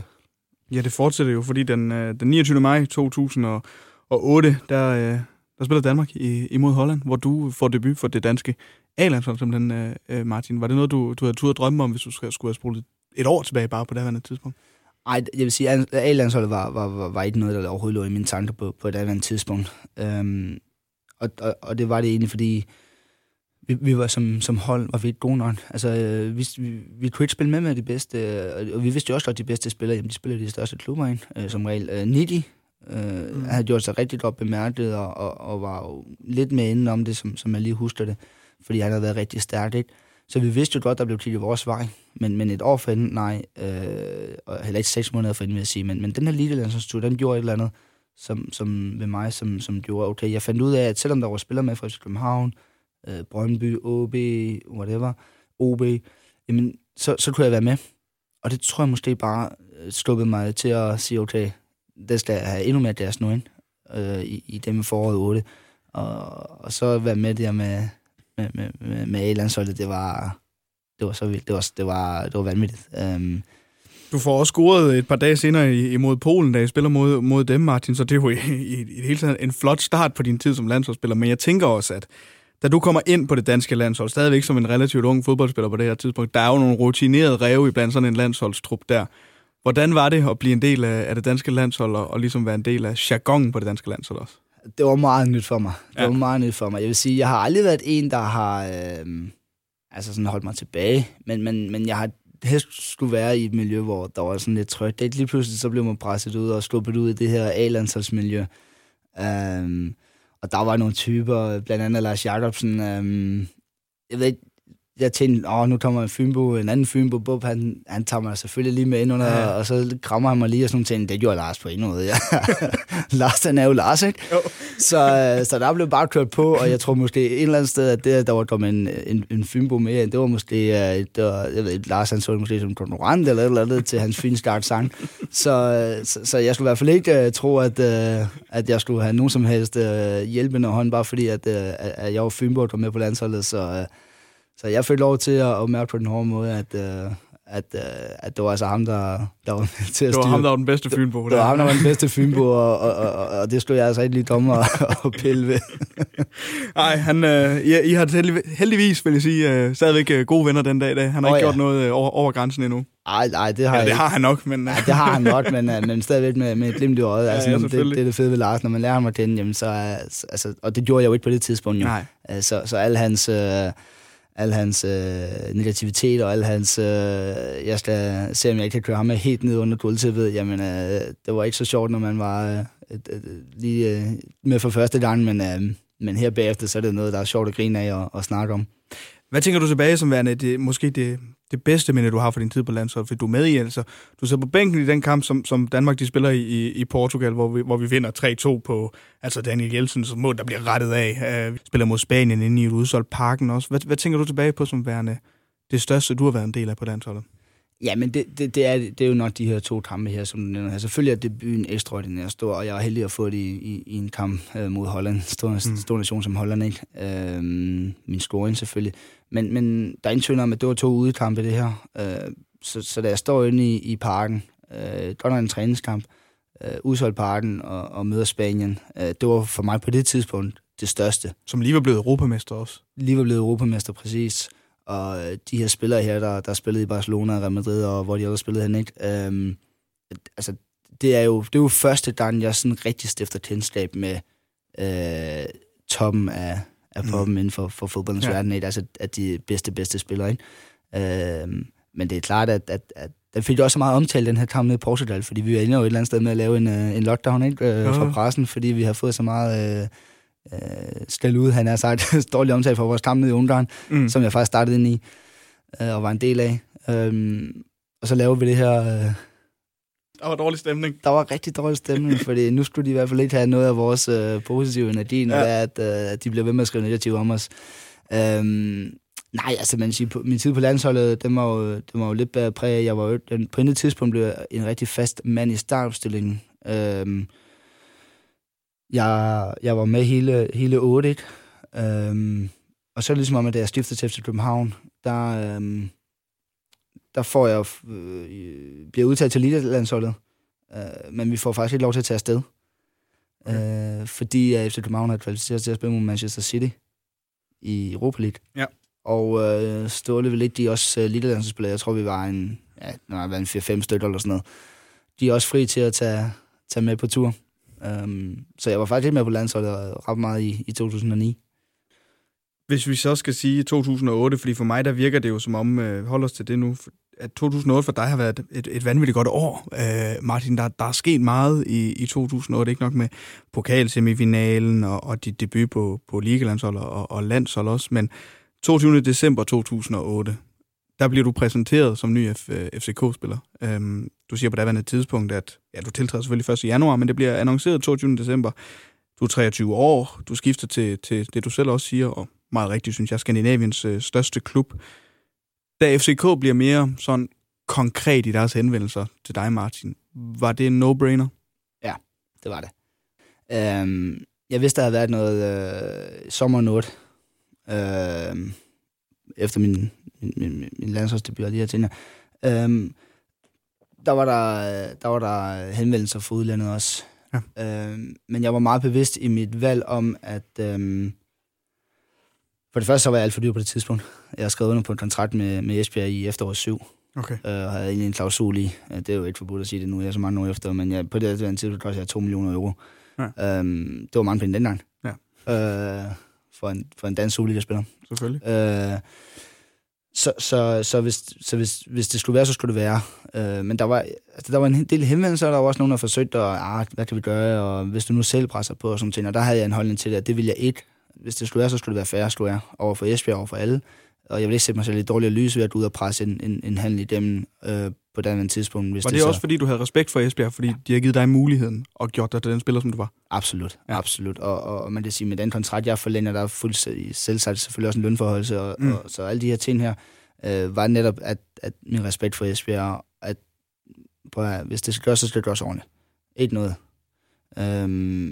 Ja, det fortsætter jo, fordi den, øh, den 29. maj 2008, der, øh, der spiller Danmark i, imod Holland, hvor du får debut for det danske A-landshold, simpelthen, øh, øh, Martin. Var det noget, du, du havde tur at drømme om, hvis du skulle skulle have spolet et år tilbage bare på det her tidspunkt? Ej, jeg vil sige, at A-landsholdet var, var, var, var ikke noget, der overhovedet lå i mine tanker på, på et andet tidspunkt. Øhm, og, og, og det var det egentlig, fordi vi, vi var som, som hold, var vi ikke gode nok. Altså, øh, vi, vi, vi kunne ikke spille med med de bedste, øh, og vi vidste jo også godt, at de bedste spillere, jamen, de spiller i de største klubber, ikke? Øh, som regel. Øh, Nidi øh, mm. havde gjort sig rigtig godt bemærket, og, og, og var jo lidt med inden om det, som, som jeg lige husker det, fordi han havde været rigtig stærk, ikke? Så vi vidste jo godt, der blev kigget vores vej. Men, men et år for inden, nej. Øh, og heller ikke seks måneder for inden, vil jeg sige. Men, men den her Ligelandstur, den gjorde et eller andet som, som ved mig, som, som gjorde, okay, jeg fandt ud af, at selvom der var spillere med fra København, øh, Brøndby, OB, whatever, OB, jamen, så, så kunne jeg være med. Og det tror jeg måske bare øh, skubbede mig til at sige, okay, det skal jeg have endnu mere deres nu ind, øh, i, i dem foråret 8. Og, og så være med der med, med, med, med, med A-landsholdet, det var, det var så vildt. Det var, det var, det var vanvittigt. Um, Du får også scoret et par dage senere i- imod Polen, da I spiller mod, mod dem, Martin, så det er jo i, i, i det hele taget en flot start på din tid som landsholdsspiller. Men jeg tænker også, at da du kommer ind på det danske landshold, stadigvæk som en relativt ung fodboldspiller på det her tidspunkt, der er jo nogle rutinerede ræve i blandt sådan en landsholdstrup der. Hvordan var det at blive en del af, af det danske landshold, og, og ligesom være en del af jargonen på det danske landshold også? Det var meget nyt for mig. Det Ja. var meget nyt for mig. Jeg vil sige, jeg har aldrig været en, der har øh, altså sådan holdt mig tilbage, men, men, men jeg har helst skulle være i et miljø, hvor der var sådan lidt trygt. Det lige pludselig, så blev man presset ud og sluppet ud i det her A-landsholdsmiljø. Um, og der var nogle typer, blandt andet Lars Jacobsen. Um, jeg ved ikke, jeg tænkte, åh, nu kommer en Fynbo, en anden Fynbo, Bub, han, han tager mig selvfølgelig lige med ind under, Ja. og så krammer han mig lige og sådan ting. Det gjorde Lars på en måde, ja. Lars, han er jo Lars, ikke? Jo. Så, øh, så der blev bare kørt på, og jeg tror måske et eller andet sted, at det, der var kommet en, en, en Fynbo med, det var måske, øh, det var, jeg ved Lars han så det måske som konkurrent eller et eller andet til hans fine start sang. Så, øh, så, så, jeg skulle i hvert fald ikke uh, tro, at, uh, at jeg skulle have nogen som helst uh, hjælpende hånd, bare fordi, at, uh, at jeg var Fynbo og kom med på landsholdet. Så, uh, så jeg fik lov til at, at mærke på den hårde måde, at, uh, at, øh, at det var altså ham, der, der var med til at Det var styre. ham, der var den bedste fynbo. Det, det var ham, der var den bedste fynbo, og, og, og, og, det stod jeg altså ikke lige dommer og pille ved. Nej, han, øh, I, I har heldig, heldigvis, vil jeg sige, øh, stadigvæk øh, gode venner den dag i dag. Han har Åh, ikke ja. gjort noget øh, over, over grænsen endnu. Ej, nej, det har Ja, det har han nok, men... øh, Ja, det har han nok, men, øh, men stadigvæk med, med et glimt i øjet. Ja, Altså, ja, det, det, det er det fede ved Lars. Når man lærer ham at kende, jamen, så altså, og det gjorde jeg jo ikke på det tidspunkt. Jo. Nej. Øh, Så, så al hans, øh, al hans øh, negativitet og al hans, øh, jeg skal se, om jeg ikke kan køre ham med helt ned under gulvtæppet, jamen, øh, det var ikke så sjovt, når man var øh, øh, lige øh, med for første gang, men, øh, men her bagefter, så er det noget, der er sjovt at grine af og, og snakke om. Hvad tænker du tilbage som værende det, måske det, det bedste minde, du har for din tid på landsholdet? For du er med i, altså. Du sidder på bænken i den kamp, som, som Danmark de spiller i, i, i Portugal, hvor vi, hvor vi vinder 3-2 på altså Daniel Jelsens mål, der bliver rettet af. Uh, vi spiller mod Spanien inde i et udsolgt parken også. Hvad, hvad tænker du tilbage på som værende det største, du har været en del af på landsholdet? Ja, men det, det, det, er, det er jo nok de her to kampe her, som du nævner her. Selvfølgelig er debuten ekstraordinært stor, og jeg er heldig at få det i, i, i en kamp øh, mod Holland. Stor, mm. stor nation som Holland, ikke? Øhm, min scoring selvfølgelig. Men, men der er ingen tvivl om, at det var to udekampe, det her. Øh, så, så da jeg står inde i, i parken, øh, godt nok en træningskamp, øh, udsolgt parken og, og møder Spanien, øh, det var for mig på det tidspunkt det største. Som lige var blevet europamester også. Lige var blevet europamester, præcis. Og øh, de her spillere her, der, der spillede i Barcelona og Real Madrid, og hvor de ellers spillede hen, ikke? Øhm, altså, det er, jo, det er jo første gang, jeg sådan rigtig stifter kendskab med øh, toppen af, af poppen mm. inden for, for fodboldens Ja. verden, ikke? Altså, at de bedste, bedste spillere, ikke? Øhm, men det er klart, at, at, at den fik jo også meget omtalt, den her kamp nede i Portugal, fordi vi er inde jo et eller andet sted med at lave en, øh, en lockdown ikke? Øh, Ja. fra pressen, fordi vi har fået så meget øh, øh, skæld ud, han har sagt, dårlig omtale for vores kamp nede i Ungarn, Mm. som jeg faktisk startede ind i øh, og var en del af. Øhm, og så laver vi det her... Øh, Der var dårlig stemning. der var rigtig dårlig stemning, fordi nu skulle de i hvert fald ikke have noget af vores øh, positive energi, når Ja. det er, at, øh, de bliver ved med at skrive negativt om os. Øhm, nej, altså man siger, min tid på landsholdet, den var jo, den var jo lidt bedre præg. Jeg var jo, den, på et tidspunkt blev jeg en rigtig fast mand i startopstillingen. Øhm, jeg, jeg var med hele, hele 8, ikke? Øhm, og så ligesom om, at da jeg skiftede til FC København, der, øhm, der får jeg, øh, bliver udtaget til Liga-landsholdet. Øh, men vi får faktisk ikke lov til at tage afsted. Okay. Øh, fordi at FC København har kvalificeret til at spille mod Manchester City i Europa League. Ja. Og øh, Ståle vil ikke, de også uh, Liga-landsholdsspillere. Jeg tror, vi var en, ja, når jeg var en 4-5 stykker eller sådan noget. De er også fri til at tage, tage med på tur. Um, så jeg var faktisk ikke med på landsholdet ret meget i, i 2009. Hvis vi så skal sige 2008, fordi for mig der virker det jo som om, øh, hold os til det nu, at 2008 for dig har været et, et vanvittigt godt år. Øh, Martin, der, der er sket meget i, i 2008, ikke nok med pokalsemifinalen og, og dit debut på, på ligelandshold og, og landshold også, men 22. december 2008, der bliver du præsenteret som ny F, øh, FCK-spiller. Øhm, du siger på daværende tidspunkt, at ja, du tiltræder selvfølgelig 1. januar, men det bliver annonceret 22. december. Du er 23 år, du skifter til, til det, du selv også siger, og meget rigtigt, synes jeg, Skandinaviens øh, største klub. Da FCK bliver mere sådan konkret i deres henvendelser til dig, Martin, var det en no-brainer? Ja, det var det. Øhm, jeg vidste, der havde været noget øh, sommernote øh, efter min, min, min, min landsholdsdebut og de her ting. her. Um, der var der, der var der henvendelser fra udlandet også. Ja. Um, men jeg var meget bevidst i mit valg om, at um, for det første så var jeg alt for dyr på det tidspunkt. Jeg har skrevet under på en kontrakt med, med Esbjerg i efteråret 7. Okay. Øh, og havde egentlig en klausul i. Øh, Det er jo ikke forbudt at sige det nu, jeg er så mange år efter, men jeg, på det her tidspunkt koster jeg 2 millioner euro. Ja. Øhm, det var mange penge dengang. Ja. Øh, for, en, for en dansk Superliga-spiller. Selvfølgelig. Øh, så, så, så, hvis, så hvis, hvis det skulle være, så skulle det være. Øh, men der var, altså, der var en del henvendelser, og der var også nogen, der forsøgte, at, ah, hvad kan vi gøre, og hvis du nu selv presser på og sådan ting, og der havde jeg en holdning til det, at det ville jeg ikke. Hvis det skulle være, så skulle det være færre, skulle jeg, over for Esbjerg, over for alle. Og jeg ville ikke sætte mig selv i dårligere lys ved at gå ud og presse en, en, en handel igennem øh, på den tidspunkt. Hvis Var det, det så... også, fordi du havde respekt for Esbjerg, fordi de har givet dig muligheden og gjort dig til den spiller, som du var? Absolut, ja. absolut. Og, og, og man kan sige, med den kontrakt, jeg forlænger, der er fuldstændig selvsagt selvfølgelig også en lønforholdelse, og, Mm. og, så alle de her ting her, øh, var netop, at, at min respekt for Esbjerg, at at, høre, hvis det skal gøres, så skal det gøres ordentligt. Ikke noget. Øhm,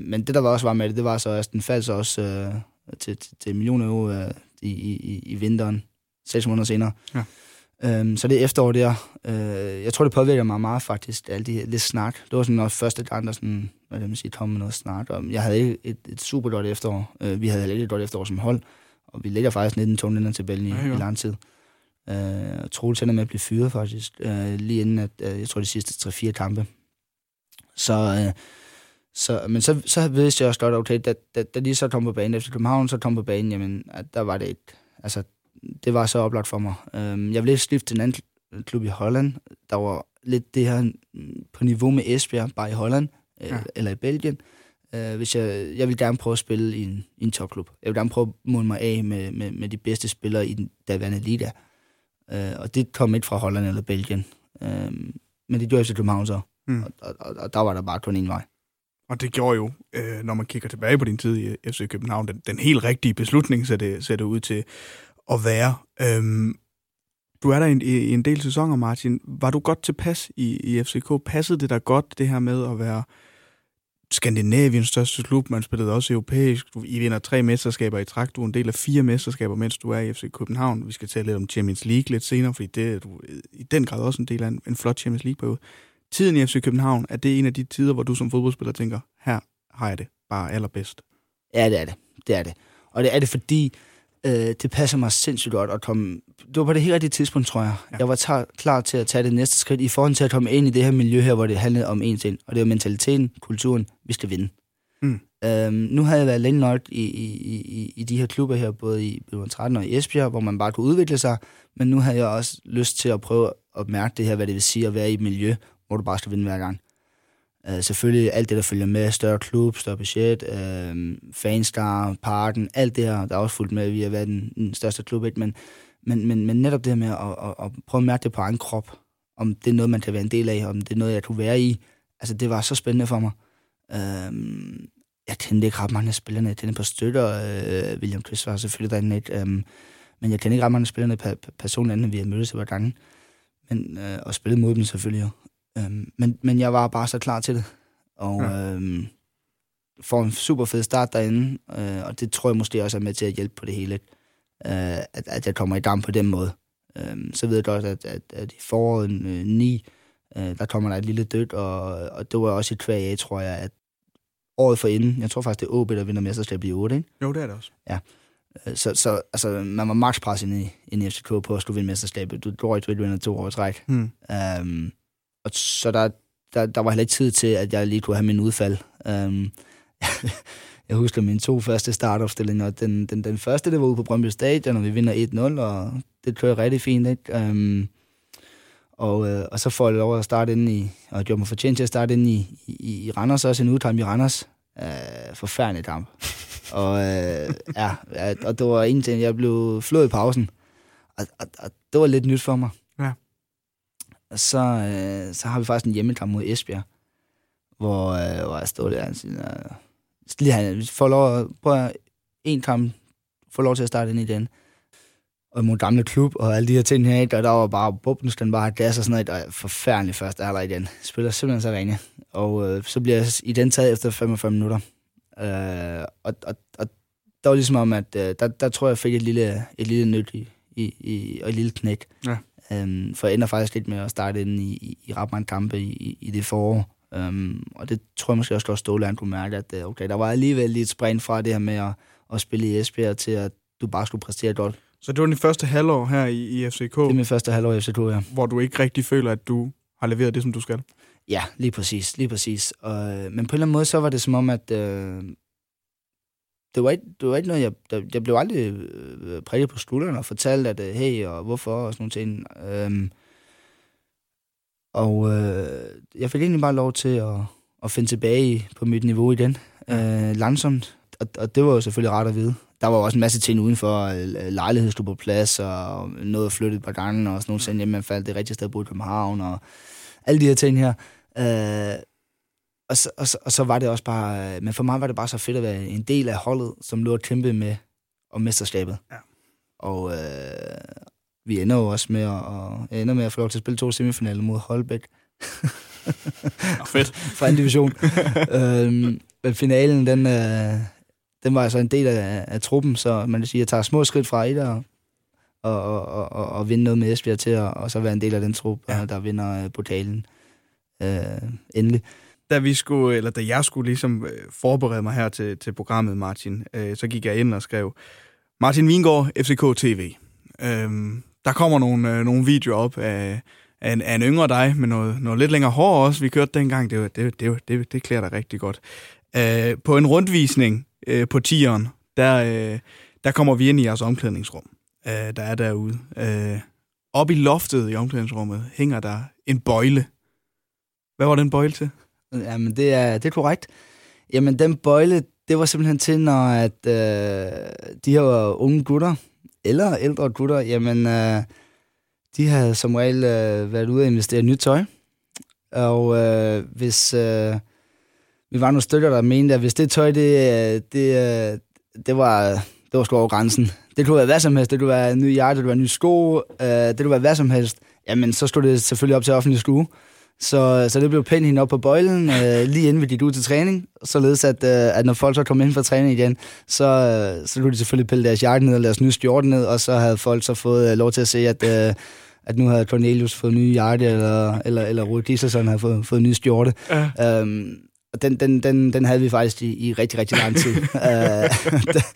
men det, der var også var med det, det var så også, den faldt så også øh, til, til, til millioner euro øh, i, i, i- i vinteren, seks måneder senere. Ja. Øhm, så det efterår der, øh, jeg tror, det påvirker mig meget faktisk, alt det lidt snak. Det var sådan også første gang, der sådan, hvad det man sige, kom med noget snak. Og jeg havde ikke et, et super godt efterår. Øh, vi havde heller ikke et godt efterår som hold, og vi ligger faktisk 19 tunnelen til Bælgen i, Ja, i lang tid. Øh, Troels ender med at blive fyret faktisk, øh, lige inden, at, øh, jeg tror, de sidste 3-4 kampe. Så, øh, så, men så, så vidste jeg også godt, okay, da, da, da de så kom på banen efter København, så kom på banen, jamen, at der var det et, altså, det var så oplagt for mig. Øhm, jeg ville skifte til en anden kl- klub i Holland, der var lidt det her mm, på niveau med Esbjerg, bare i Holland, øh, Ja. eller i Belgien. Øh, hvis jeg, jeg vil gerne prøve at spille i en, i en topklub. Jeg vil gerne prøve at måle mig af med, med, med de bedste spillere i den daværende liga. Øh, og det kom ikke fra Holland eller Belgien. Øh, men det gjorde jeg til København så. Mm. Og, og, og, og der var der bare kun en vej. Og det gjorde jo, øh, når man kigger tilbage på din tid i FC København, den, den helt rigtige beslutning ser det, ser det ud til at være. Øhm, du er der i en, i en del sæsoner, Martin. Var du godt tilpas i, i FCK? Passede det dig godt, det her med at være Skandinaviens største klub? Man spillede også europæisk. Du, I vinder tre mesterskaber i træk. Du er en del af fire mesterskaber, mens du er i FC København. Vi skal tale lidt om Champions League lidt senere, fordi det er du i den grad også en del af en, en flot Champions League-periode. Tiden i FC København, er det en af de tider, hvor du som fodboldspiller tænker, her har jeg det bare allerbedst? Ja, det er det. Det er det. Og det er det, fordi øh, det passer mig sindssygt godt at komme... Det var på det helt rigtige tidspunkt, tror jeg. Ja. Jeg var tar, klar til at tage det næste skridt i forhold til at komme ind i det her miljø her, hvor det handlede om én ting. Og det var mentaliteten, kulturen. Vi skal vinde. Mm. Øhm, nu havde jeg været længe nok i, i, i, i de her klubber her, både i B13 og i Esbjerg, hvor man bare kunne udvikle sig. Men nu havde jeg også lyst til at prøve at mærke det her, hvad det vil sige at være i et miljø, hvor du bare skal vinde hver gang. Øh, selvfølgelig alt det, der følger med, større klub, større budget, øh, fanskar, parken, alt det her, der er også fulgt med, vi har været den, den største klub, ikke? Men, men, men, men netop det her med at, at, at prøve at mærke det på egen krop, om det er noget, man kan være en del af, om det er noget, jeg kunne være i, altså det var så spændende for mig. Øh, jeg kendte ikke ret mange af spillerne, jeg kendte på støtter, øh, William Chris var selvfølgelig derinde, ikke? Øh, men jeg kendte ikke ret mange af spillerne per, per end vi havde mødtes et par gange, men, øh, og spillet mod dem selvfølgelig jo. Øhm, men, men jeg var bare så klar til det. Og ja. øhm, får en super fed start derinde, øh, og det tror jeg måske også er med til at hjælpe på det hele. Øh, at, at jeg kommer i gang på den måde. Øhm, så ved jeg godt, at, at, at i foråret øh, 9, øh, der kommer der et lille dødt, og, og det var også et kvæg af, tror jeg, at året for inden, jeg tror faktisk, det er OB, der vinder mesterskabet i 8, ikke? Jo, det er det også. Ja. Øh, Så, så altså, man var max pres inde i, inde i FCK på at skulle vinde mesterskabet. Du tror ikke, du vinder to år i træk. Hmm. Um, og så der, der, der var heller ikke tid til, at jeg lige kunne have min udfald. Um, jeg husker mine to første startopstillinger. Den, den, den første, det var ude på Brøndby Stadion, og vi vinder 1-0, og det kører rigtig fint. Ikke? Um, og, øh, og så får jeg lov at starte ind i, og jeg gjorde mig fortjent til at starte ind i, i, i Randers, også en udkamp i Randers. Øh, forfærdelig kamp. og, øh, ja, ja, og det var en ting, jeg blev flået i pausen. Og, og, og det var lidt nyt for mig. Så, øh, så har vi faktisk en hjemmekamp mod Esbjerg, hvor, øh, hvor jeg stod der og siger, øh, lige han, vi får lov at prøve en kamp, får lov til at starte ind i den. Og mod gamle klub og alle de her ting her, der, og der var bare bubben, den bare gas og sådan noget, og forfærdelig første halvleg den. Spiller simpelthen så ringe. Og øh, så bliver jeg i den taget efter 45 minutter. Øh, og, og, og der var ligesom om, at øh, der, der tror jeg, jeg fik et lille, et lille nyt i, i, i, og et lille knæk. Ja. Um, for jeg ender faktisk lidt med at starte ind i, i, i ret mange kampe i, i, det forår. Um, og det tror jeg måske også godt Ståle, han kunne mærke, at øh, okay, der var alligevel lidt spring fra det her med at, at spille i Esbjerg til, at du bare skulle præstere godt. Så det var din første halvår her i, i FCK, Det er min første halvår i FCK, ja. hvor du ikke rigtig føler, at du har leveret det, som du skal. Ja, lige præcis, lige præcis. Og, øh, men på en eller anden måde, så var det som om, at øh, det, var ikke, det var ikke noget, jeg, der, jeg blev aldrig øh, prikket på skulderen og fortalt, at øh, hey, og hvorfor, og sådan nogle ting. Øhm, og øh, jeg fik egentlig bare lov til at, at finde tilbage på mit niveau igen, øh, langsomt. Og, og det var jo selvfølgelig rart at vide. Der var også en masse ting udenfor, øh, lejlighed stod på plads, og noget at flytte et par gange, og sådan nogle ting, man faldt det rigtige sted bo i København, og alle de her ting her. Øh, og, så, og, så, og så var det også bare, øh, men for mig var det bare så fedt at være en del af holdet, som lå at kæmpe med om mesterskabet. Ja. Og øh, vi ender jo også med at, og, jeg ender med at få lov til at spille to semifinaler mod Holbæk. Og fedt. Fra en division. øhm, men finalen, den, øh, den var altså en del af, af truppen, så man kan sige, at jeg tager små skridt fra et og, og, og, og, og, og vinde noget med Esbjerg til, og, og så være en del af den trup, ja. der vinder øh, pokalen øh, endelig. Da vi skulle, eller da jeg skulle ligesom øh, forberede mig her til, til programmet, Martin, øh, så gik jeg ind og skrev, Martin Vingård, FCK TV. Øhm, der kommer nogle, øh, nogle videoer op af, af, en, af en yngre dig, med noget, noget lidt længere hår også. Vi kørte dengang, det, det, det, det, det klæder dig rigtig godt. Øh, på en rundvisning øh, på tieren, der, øh, der kommer vi ind i jeres omklædningsrum, øh, der er derude. Øh, op i loftet i omklædningsrummet hænger der en bøjle. Hvad var den bøjle til? Jamen, det er, det er korrekt. Jamen, den bøjle, det var simpelthen til, når at, øh, de her unge gutter, eller ældre gutter, jamen, øh, de havde som regel øh, været ude og investere i nyt tøj. Og øh, hvis øh, vi var nogle stykker, der mente, at hvis det tøj, det, det, øh, det var, det var sgu over grænsen. Det kunne være hvad som helst. Det kunne være ny jakke, det kunne være ny sko, øh, det kunne være hvad som helst. Jamen, så skulle det selvfølgelig op til offentlig skue. Så, så det blev pænt hende op på bøjlen, øh, lige inden vi gik ud til træning, således at, øh, at når folk så kom ind for træning igen, så, øh, så kunne de selvfølgelig pille deres jakke ned og deres nye skjorte ned, og så havde folk så fået øh, lov til at se, at, øh, at nu havde Cornelius fået nye jakke, eller, eller, eller Rudi Gislason havde fået, fået nye skjorte. Ja. Øhm, og den, den, den, den havde vi faktisk i, i rigtig, rigtig lang tid. det,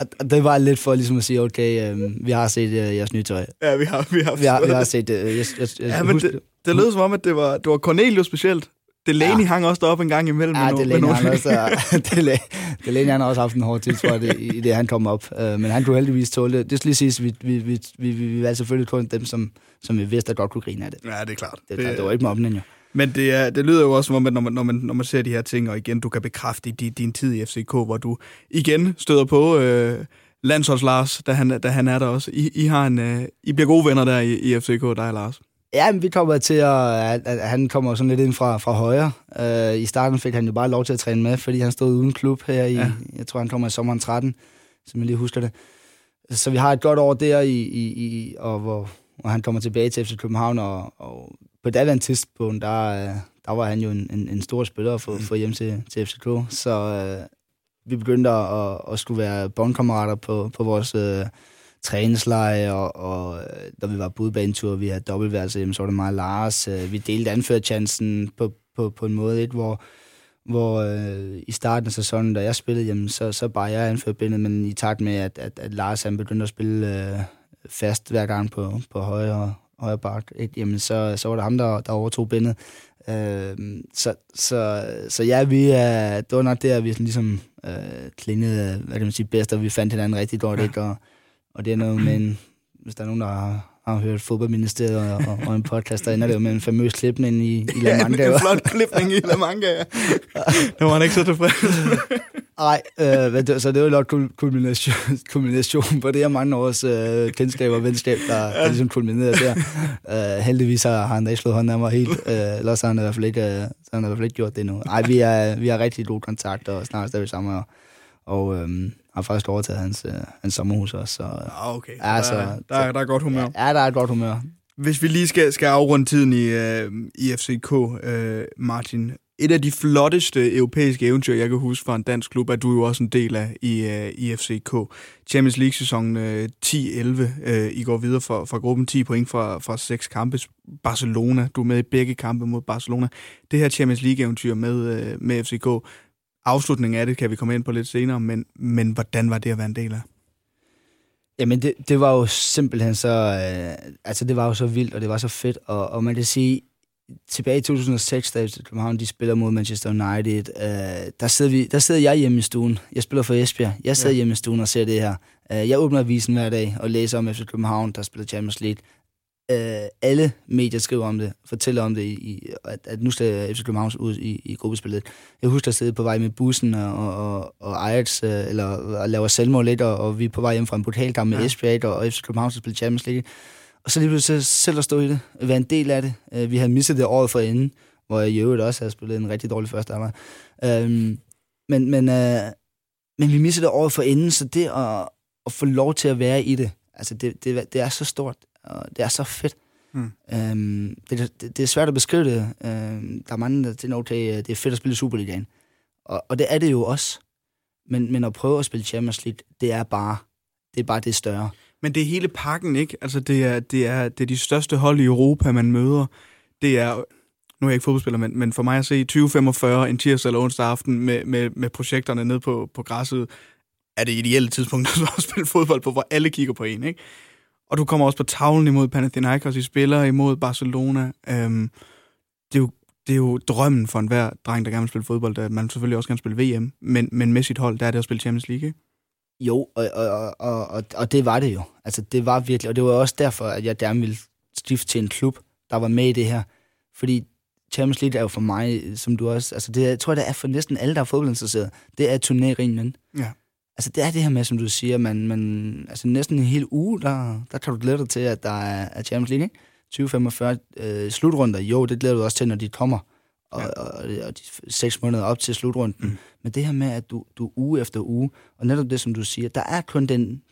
og det var lidt for ligesom at sige, okay, øh, vi har set uh, jeres nye tøj. Ja, vi har, vi har, vi har, vi har set. Uh, jeg, jeg, jeg, ja, men det, det lød som om, at det var, det var Cornelius specielt. Delaney ja. hang også deroppe en gang imellem. Ja, Delaney, med han også, Delaney, han har også haft en hård tid, tror jeg, det, i det, han kom op. Uh, men han kunne heldigvis tåle det. Det skal lige siges, vi, vi, vi, vi, vi, valgte selvfølgelig kun dem, som, som vi vidste, der godt kunne grine af det. Ja, det er klart. Det, det, det var ikke mobben jo. Men det, er, det lyder jo også som om, at når man, når, man, når man ser de her ting, og igen, du kan bekræfte din, din tid i FCK, hvor du igen støder på øh, landsholds Lars, da han, da han er der også. I, I, har en, øh, I bliver gode venner der i, i FCK, dig og Lars. Ja, men vi kommer til at, at, at han kommer sådan lidt ind fra, fra højre. Uh, I starten fik han jo bare lov til at træne med, fordi han stod uden klub her i, ja. jeg tror han kommer i sommeren 13, som jeg lige husker det. Så vi har et godt år der, i, i, i og hvor, hvor han kommer tilbage til FC København, og, og på daværende tidspunkt, der, der var han jo en, en, en stor spiller for, mm. for hjem til, til FCK, så uh, vi begyndte at, at skulle være bondkammerater på, på vores uh, træningsleje, og, og da vi var på udbanetur, vi havde dobbeltværelse, så var det mig og Lars. Uh, vi delte anførchancen på, på, på en måde, ikke, hvor, hvor uh, i starten af sæsonen, da jeg spillede, jamen, så, så bare jeg anførte men i takt med, at, at, at Lars han begyndte at spille uh, fast hver gang på, på højre, højre bak, ikke? Jamen, så, så var det ham, der, der overtog bindet. Øh, så, så, så ja, vi er, det var nok der, vi ligesom øh, klingede, hvad kan man sige, bedst, og vi fandt hinanden rigtig godt, ikke? Og, og det er noget med en, hvis der er nogen, der har, har hørt fodboldministeriet og, og, og en podcast, der ender det jo med en famøs klipning i, i La Manga. Ja, en flot klipning i La Manga, ja. det var han ikke så tilfreds Nej, øh, så det var nok kulmination, kulmination på det her mange års øh, kendskab og venskab, der, der ligesom kulminerede der. Øh, heldigvis har, har han da ikke slået hånden af mig helt, øh, ellers har han i hvert fald ikke, øh, så han i hvert fald ikke gjort det endnu. Nej, vi, er, vi har rigtig god kontakt, og snart er vi sammen, og, og øh, har faktisk overtaget hans, øh, hans sommerhus også. Så, ah, okay. Ja, så, der, der, er, der er godt humør. Ja, der er et godt humør. Hvis vi lige skal, skal afrunde tiden i, øh, i FCK, øh, Martin, et af de flotteste europæiske eventyr, jeg kan huske fra en dansk klub, er du jo også en del af i, uh, i FCK. Champions League-sæsonen uh, 10-11. Uh, I går videre fra, fra gruppen 10 point fra, fra seks kampe. Barcelona, du er med i begge kampe mod Barcelona. Det her Champions League-eventyr med, uh, med FCK, afslutningen af det kan vi komme ind på lidt senere, men, men hvordan var det at være en del af? Jamen, det, det var jo simpelthen så... Øh, altså, det var jo så vildt, og det var så fedt, og, og man kan sige, tilbage i 2006, da København de spiller mod Manchester United, øh, der, sidder vi, der sidder jeg hjemme i stuen. Jeg spiller for Esbjerg. Jeg sidder ja. hjemme i stuen og ser det her. Øh, jeg åbner avisen hver dag og læser om FC København, der spiller Champions League. Øh, alle medier skriver om det, fortæller om det, i, at, at nu skal FC København ud i, i gruppespillet. Jeg husker at sidde på vej med bussen og, og, og Ajax, øh, eller og laver selvmål lidt, og, og vi er på vej hjem fra en pokalkamp med ja. Esbjerg, og, og FC København skal spille Champions League. Og så lige pludselig selv at stå i det, være en del af det. Øh, vi havde misset det året for inden, hvor jeg i øvrigt også havde spillet en rigtig dårlig første halvleg. Øhm, men, men, øh, men vi missede det året for inden, så det at, at få lov til at være i det, altså det, det, det er så stort, og det er så fedt. Mm. Øhm, det, det, det er svært at beskrive det. Øhm, der er mange, der tænker, okay, det er fedt at spille Superligaen. Og, og det er det jo også. Men, men at prøve at spille Champions League, det er bare det, er bare det større. Men det er hele pakken, ikke? Altså, det er, det er, det er de største hold i Europa, man møder. Det er, nu er jeg ikke fodboldspiller, men, men for mig at se 2045 en tirsdag eller onsdag aften med, med, med projekterne ned på, på græsset, er det ideelle tidspunkt at spille fodbold på, hvor alle kigger på en, ikke? Og du kommer også på tavlen imod Panathinaikos, I spiller imod Barcelona. Øhm, det, er jo, det er jo drømmen for enhver dreng, der gerne vil spille fodbold, at man selvfølgelig også gerne spille VM, men, men med sit hold, der er det at spille Champions League, ikke? Jo, og, og, og, og, og det var det jo. Altså, det var virkelig, og det var også derfor, at jeg gerne ville stifte til en klub, der var med i det her. Fordi Champions League er jo for mig, som du også... Altså, det er, jeg tror, det er for næsten alle, der er fodboldinteresseret. Det er turneringen. Ja. Altså, det er det her med, som du siger, man, man, altså næsten en hel uge, der, der kan du glæde dig til, at der er, er Champions League, ikke? 2045 øh, slutrunder, jo, det glæder du også til, når de kommer, og, ja. og, og, og de seks måneder op til slutrunden. Mm. Men det her med, at du, du uge efter uge, og netop det, som du siger, der er kun den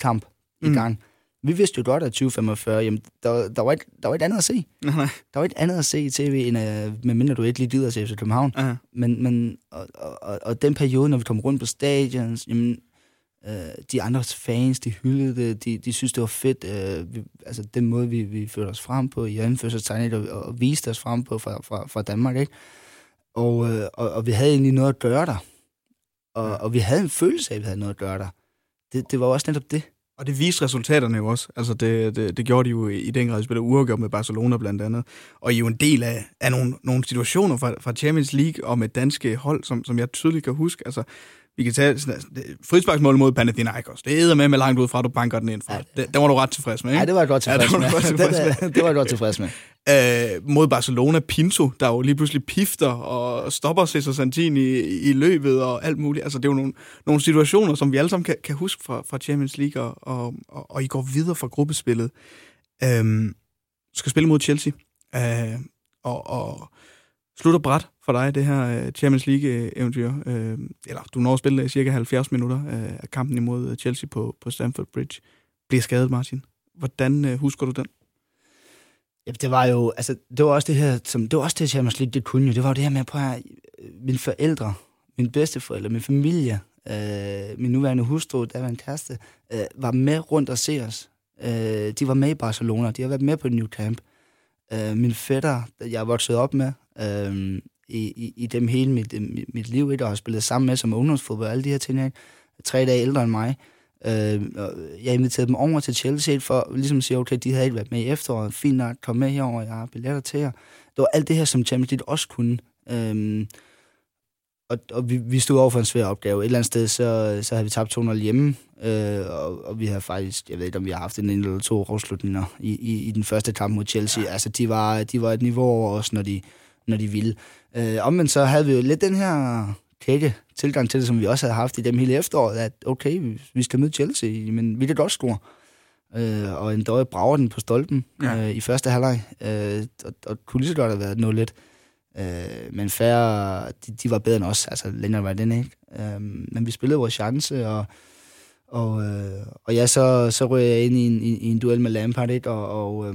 kamp i mm. gang. Vi vidste jo godt, at 2045, jamen, der, der, var et, der var et andet at se. Nej. Der var et andet at se i tv, end uh, medmindre du ikke lige gider til FC København. Uh-huh. Men, men og, og, og, den periode, når vi kom rundt på stadions, jamen, øh, de andre fans, de hyldede det, de, de synes, det var fedt. Øh, vi, altså den måde, vi, vi førte os frem på i anførselstegnet, og, og viste os frem på fra, fra, fra Danmark, ikke? Og, øh, og, og vi havde egentlig noget at gøre der. Og, og vi havde en følelse af, at vi havde noget at gøre der. Det, det var også netop det. Og det viste resultaterne jo også. Altså det, det, det gjorde de jo i den grad, de spillede uafgjort med Barcelona blandt andet. Og I er jo en del af, af nogle, nogle situationer fra, fra Champions League og med danske hold, som, som jeg tydeligt kan huske. Altså, vi kan tage frisparksmål mod Panathinaikos. Det er med med langt ud fra, at du banker den ind fra. Ja. Det, det var du ret tilfreds med, ikke? Ja, det var jeg godt tilfreds ja, det var med. tilfreds med. det, det var jeg godt tilfreds med. Øh, mod Barcelona, Pinto, der jo lige pludselig pifter og stopper Cesar Santini i, i løbet og alt muligt. Altså, det er jo nogle, nogle situationer, som vi alle sammen kan, kan huske fra, fra Champions League, og, og, og, og I går videre fra gruppespillet. Øh, skal spille mod Chelsea. Øh, og, og slutter bræt for dig, det her øh, Champions League-eventyr. Øh, eller du når at spille øh, cirka 70 minutter af kampen imod Chelsea på, på Stamford Bridge. Bliver skadet, Martin. Hvordan husker du den? Ja, det var jo, altså, det var også det her, som, det var også det, Champions League, det kunne jo. Det var jo det her med, på at mine forældre, mine bedsteforældre, min familie, øh, min nuværende hustru, der var en kæreste, øh, var med rundt og se os. Øh, de var med i Barcelona, de har været med på New Camp. Øh, min fætter, jeg er vokset op med, øh, i, i, i dem hele mit, mit, mit liv, og har spillet sammen med som ungdomsfodbold, alle de her ting, ikke? tre dage ældre end mig. Øh, jeg inviterede dem over til Chelsea for ligesom at sige, okay, de havde ikke været med i efteråret, fint nok, kom med herover, jeg har billetter til jer. Det var alt det her, som Champions League også kunne. Øh, og, og vi, vi stod over for en svær opgave. Et eller andet sted, så, så havde vi tabt 200 hjemme, øh, og, og vi havde faktisk, jeg ved ikke, om vi har haft en eller to afslutninger i, i, i den første kamp mod Chelsea. Ja. Altså, de var, de var et niveau over os, når de, når de ville. Øh, omvendt så havde vi jo lidt den her kække tilgang til det, som vi også havde haft i dem hele efteråret, at okay, vi, vi skal møde Chelsea, men vi kan godt score. Øh, og en døje brager den på stolpen ja. øh, i første halvleg, øh, og, og kunne lige så godt have været noget lidt. Øh, men færre, de, de var bedre end os, altså længere var den ikke. Øh, men vi spillede vores chance, og, og, øh, og ja, så, så røg jeg ind i en, i, i en duel med Lampard, ikke? og, og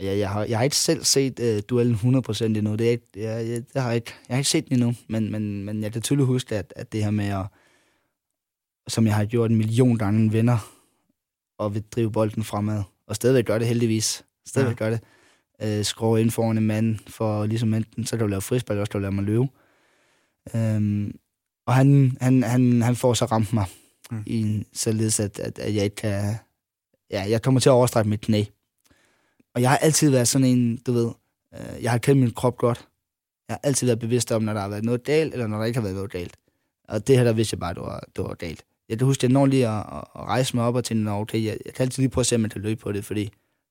øh, jeg, jeg, har, jeg har ikke selv set uh, duellen 100% endnu. Det, er ikke, jeg, jeg, det har jeg, ikke, jeg har ikke set den endnu, men, men, men jeg kan tydeligt huske, at, at det her med at, som jeg har gjort en million gange, venner og vil drive bolden fremad. Og stadigvæk gør det heldigvis. Stadigvæk ja. gør det. Uh, skrue ind foran en mand, for ligesom enten, så kan du lave frisball, eller også kan du lave mig løbe. Um, og han, han, han, han får så ramt mig, mm. i, således at, at, at jeg ikke kan... Ja, jeg kommer til at overstrække mit knæ. Og jeg har altid været sådan en, du ved, øh, jeg har kendt min krop godt. Jeg har altid været bevidst om, når der har været noget galt, eller når der ikke har været noget galt. Og det her, der vidste jeg bare, det var, det var galt. Jeg kan huske, jeg når lige at, at, rejse mig op og tænke, okay, jeg, jeg kan altid lige prøve at se, om jeg kan løbe på det, fordi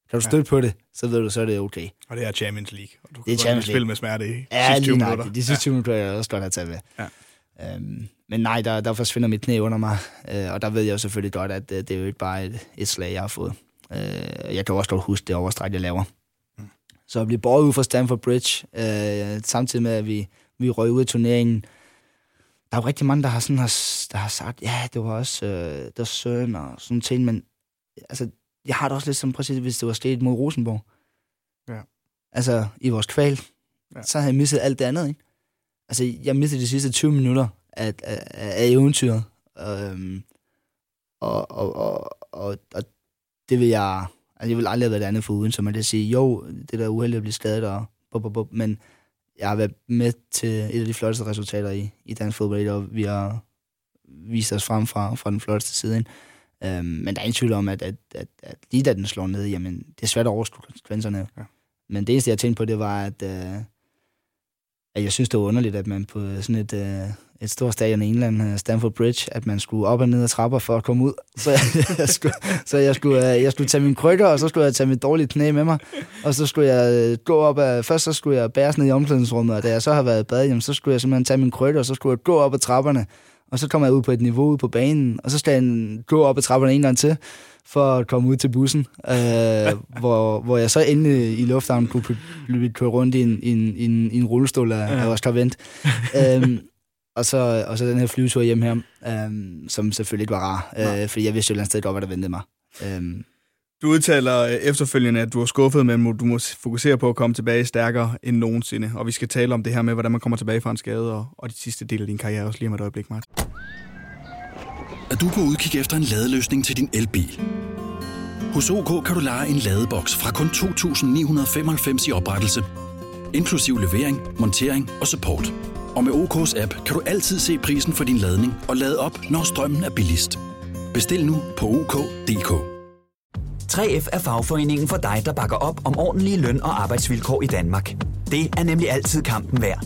kan du støtte ja. på det, så ved du, så er det okay. Og det er Champions League. Og du det er Champions League. spille med smerte i ja, sidste 20 minutter. De sidste 20 minutter er jeg også godt have taget med. Ja. Øhm, men nej, der, der forsvinder mit knæ under mig, øh, og der ved jeg jo selvfølgelig godt, at øh, det er jo ikke bare et, et slag, jeg har fået. Øh, jeg kan også godt huske det overstræk, jeg laver. Så at blive båret ud fra Stamford Bridge, øh, samtidig med, at vi, vi røg ud af turneringen. Der er jo rigtig mange, der har, sådan, har, der har sagt, ja, det var også øh, det var søn og sådan ting, men altså, jeg har det også lidt som præcis, hvis det var sket mod Rosenborg. Ja. Altså, i vores kval, ja. så havde jeg misset alt det andet, ikke? Altså, jeg mistede de sidste 20 minutter af, af, af eventyret. Øhm, og, og, og, og, og det vil jeg... Altså, jeg vil aldrig have været det andet for uden, så man kan sige, jo, det der er uheldigt at blive skadet, og bup, bup, bup, men jeg har været med til et af de flotteste resultater i, i dansk fodbold, og vi har vist os frem fra, fra den flotteste side. Øhm, men der er ingen tvivl om, at, at, at, at lige da den slår ned, jamen, det er svært at overskue konsekvenserne. Ja. Men det eneste, jeg tænkte på, det var, at, øh, at jeg synes, det var underligt, at man på sådan et, øh, et stort stadion i England, Stanford Stamford Bridge, at man skulle op og ned ad trapper for at komme ud. Så jeg, jeg skulle, så jeg skulle, øh, jeg skulle tage mine krykker, og så skulle jeg tage mit dårlige knæ med mig. Og så skulle jeg øh, gå op ad, først så skulle jeg bæres ned i omklædningsrummet, og da jeg så har været i bad, jamen, så skulle jeg simpelthen tage min krykker, og så skulle jeg gå op ad trapperne. Og så kommer jeg ud på et niveau ude på banen, og så skal jeg gå op ad trapperne en gang til, for at komme ud til bussen, øh, hvor, hvor jeg så inde i lufthavnen kunne blive kørt rundt i en, en, i en, en rullestol af, ja. af Oscar Vendt. øhm, og så, og så den her flyvetur hjem her, øhm, som selvfølgelig ikke var rar, øh, fordi jeg vidste jo et eller andet sted godt, hvad der ventede mig. Øhm. Du udtaler øh, efterfølgende, at du er skuffet, men du må fokusere på at komme tilbage stærkere end nogensinde. Og vi skal tale om det her med, hvordan man kommer tilbage fra en skade, og, og de sidste del af din karriere også lige om et øjeblik, Martin. Er du på udkig efter en ladeløsning til din elbil? Hos OK kan du lege en ladeboks fra kun 2.995 i oprettelse, inklusiv levering, montering og support. Og med OK's app kan du altid se prisen for din ladning og lade op, når strømmen er billigst. Bestil nu på OK.dk. 3F er fagforeningen for dig, der bakker op om ordentlige løn- og arbejdsvilkår i Danmark. Det er nemlig altid kampen værd.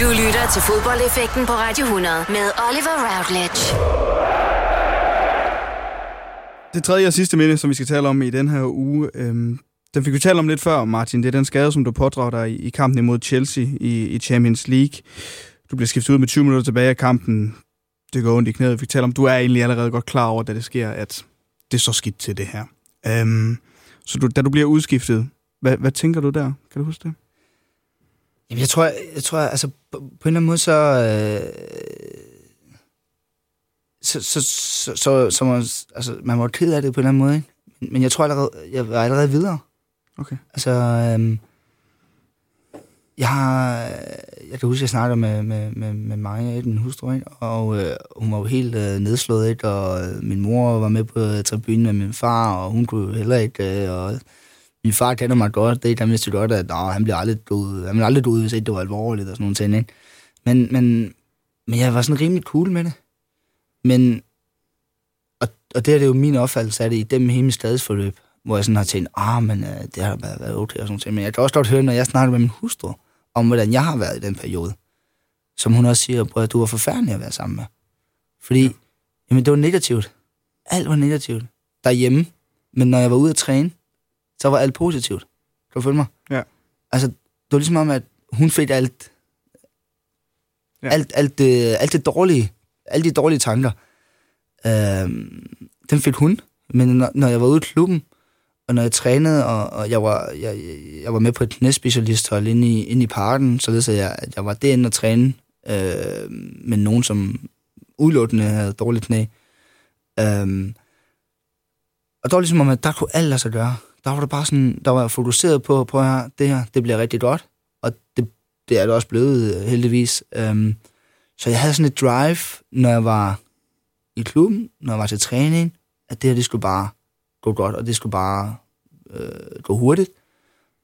Du lytter til fodboldeffekten på Radio 100 med Oliver Routledge. Det tredje og sidste minde, som vi skal tale om i den her uge, øhm, den fik vi talt om lidt før, Martin. Det er den skade, som du pådrager dig i, kampen imod Chelsea i, i Champions League. Du bliver skiftet ud med 20 minutter tilbage af kampen. Det går ondt i knæet. Vi fik talt om, du er egentlig allerede godt klar over, da det sker, at det er så skidt til det her. Øhm, så du, da du bliver udskiftet, hvad, hvad tænker du der? Kan du huske det? Jamen, jeg tror, jeg tror altså, på, på en eller anden måde, så, øh, så, så, så, så, så man, altså, man var ked af det på en eller anden måde, ikke? Men jeg tror allerede, jeg var allerede videre. Okay. Altså, øh, jeg har, jeg kan huske, jeg snakkede med, med, med, med Maja, den hustru, ikke? og øh, hun var jo helt øh, nedslået, ikke? og øh, min mor var med på tribunen med min far, og hun kunne heller ikke, øh, og min far kender mig godt, det er vidste godt, at han bliver aldrig død, han bliver aldrig død, hvis ikke det var alvorligt og sådan nogle ting, ikke? Men, men, men jeg var sådan rimelig cool med det. Men, og, og det er det jo min opfattelse af det i dem hele mit skadesforløb, hvor jeg sådan har tænkt, ah, men uh, det har bare været okay og sådan noget. Men jeg kan også godt høre, når jeg snakker med min hustru, om hvordan jeg har været i den periode. Som hun også siger, at du var forfærdelig at være sammen med. Fordi, ja. jamen det var negativt. Alt var negativt. Derhjemme. Men når jeg var ude at træne, så var alt positivt. Kan du følge mig? Ja. Altså, det var ligesom om, at hun fik alt, ja. alt, alt, det, alt det dårlige, alle de dårlige tanker, øh, dem fik hun. Men når, når jeg var ude i klubben, og når jeg trænede, og, og jeg, var, jeg, jeg var med på et knæspecialisthold inde i, inde i parken, så jeg, at jeg var derinde og træne øh, med nogen, som udelukkende havde dårligt knæ. Øh, og det var ligesom om, at der kunne alt lade sig gøre der var det bare sådan, der var fokuseret på, på her, det her, det bliver rigtig godt, og det, det er det også blevet, øh, heldigvis. Øhm, så jeg havde sådan et drive, når jeg var i klubben, når jeg var til træning, at det her, det skulle bare gå godt, og det skulle bare øh, gå hurtigt,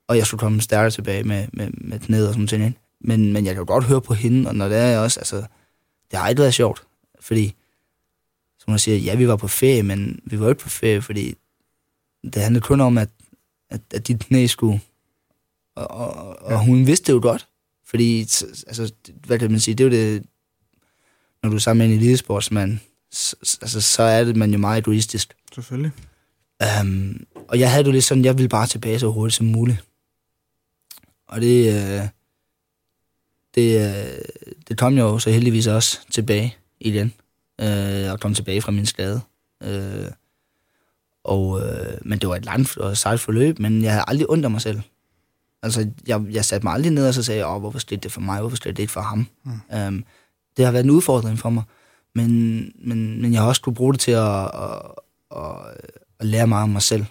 og jeg skulle komme stærkere tilbage med, med, med knæet og sådan noget. Men, men jeg kan jo godt høre på hende, og når det er også, altså, det har ikke været sjovt, fordi, som man siger, ja, vi var på ferie, men vi var ikke på ferie, fordi det handlede kun om, at, at, at dit knæ skulle... Og, og, og ja. hun vidste det jo godt. Fordi, altså, hvad kan man sige, det er jo det... Når du er sammen med en elitesportsmand, så, altså, så er det man jo meget egoistisk. Selvfølgelig. Um, og jeg havde det lidt sådan, jeg ville bare tilbage så hurtigt som muligt. Og det, øh, det, øh, det kom jeg jo så heldigvis også tilbage igen. Øh, og kom tilbage fra min skade. Øh, og, øh, men det var et langt og sejt forløb, men jeg havde aldrig ondt mig selv. Altså, jeg, jeg satte mig aldrig ned og så sagde, åh, hvorfor skete det for mig, hvorfor skete det ikke for ham? Mm. Um, det har været en udfordring for mig, men, men, men jeg har også kunne bruge det til at, at, at, at lære meget om mig selv.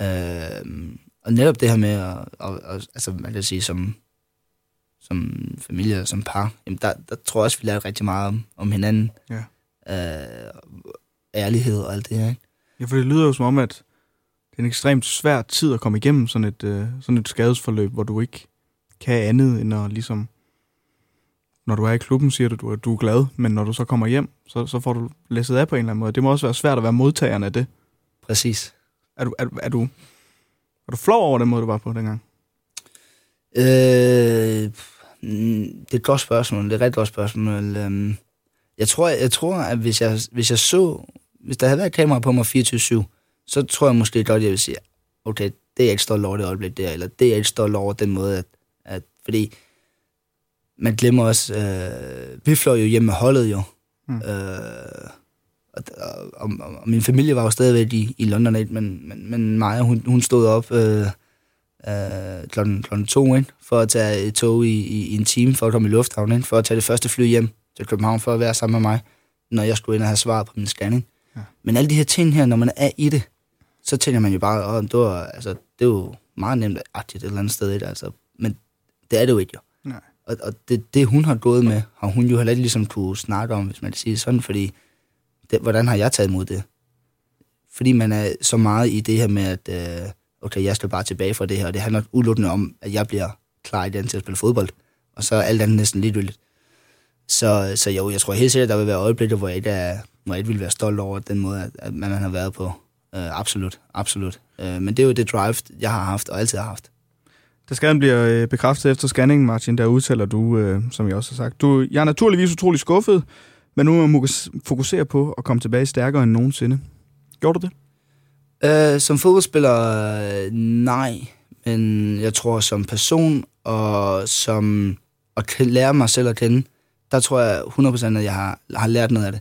Uh, og netop det her med, at, at, at, altså, man kan sige, som, som familie, som par, jamen der, der tror jeg også, vi lærer rigtig meget om, om hinanden. Ja. Uh, ærlighed og alt det her, ikke? Ja, for det lyder jo som om, at det er en ekstremt svær tid at komme igennem sådan et, uh, sådan et skadesforløb, hvor du ikke kan andet end at ligesom... Når du er i klubben, siger du, du er, du er glad, men når du så kommer hjem, så, så får du læsset af på en eller anden måde. Det må også være svært at være modtageren af det. Præcis. Er du, er, er du, er du flov over den måde, du var på dengang? Øh, det er et godt spørgsmål. Det er et rigtig godt spørgsmål. Øhm, jeg tror, jeg tror at hvis jeg, hvis jeg så... Hvis der havde været kamera på mig 24-7, så tror jeg måske godt, jeg vil sige, okay, det er jeg ikke stolt over det øjeblik der, eller det er jeg ikke stolt over den måde, at, at fordi man glemmer også, øh, vi fløj jo hjem med holdet jo, mm. øh, og, og, og, og min familie var jo stadigvæk i, i London, ikke? men, men, men Maja, hun, hun stod op øh, øh, klokken, klokken to, ikke? for at tage et tog i, i, i en time, for at komme i lufthavnen, ikke? for at tage det første fly hjem til København, for at være sammen med mig, når jeg skulle ind og have svaret på min scanning. Ja. Men alle de her ting her, når man er i det, så tænker man jo bare, at det, var, altså, det er jo meget nemt at et eller andet sted. Ikke? Altså, men det er det jo ikke jo. Nej. Og, og det, det, hun har gået med, har hun jo heller ikke ligesom kunne snakke om, hvis man kan sige det sådan, fordi det, hvordan har jeg taget imod det? Fordi man er så meget i det her med, at øh, okay, jeg skal bare tilbage fra det her, og det handler udelukkende om, at jeg bliver klar i den til at spille fodbold, og så er alt andet næsten ligegyldigt. Så, så jo, jeg tror helt sikkert, at der vil være øjeblikke, hvor jeg ikke, er, jeg ikke vil være stolt over den måde, at, at man har været på. Uh, absolut, absolut. Uh, men det er jo det drive, jeg har haft og altid har haft. Da skaden bliver øh, bekræftet efter scanningen, Martin, der udtaler du, øh, som jeg også har sagt, du, jeg er naturligvis utrolig skuffet, men nu må man fokusere på at komme tilbage stærkere end nogensinde. Gjorde du det? Uh, som fodboldspiller, uh, nej. Men jeg tror, som person og som at lære mig selv at kende, der tror jeg 100% at jeg har, har lært noget af det.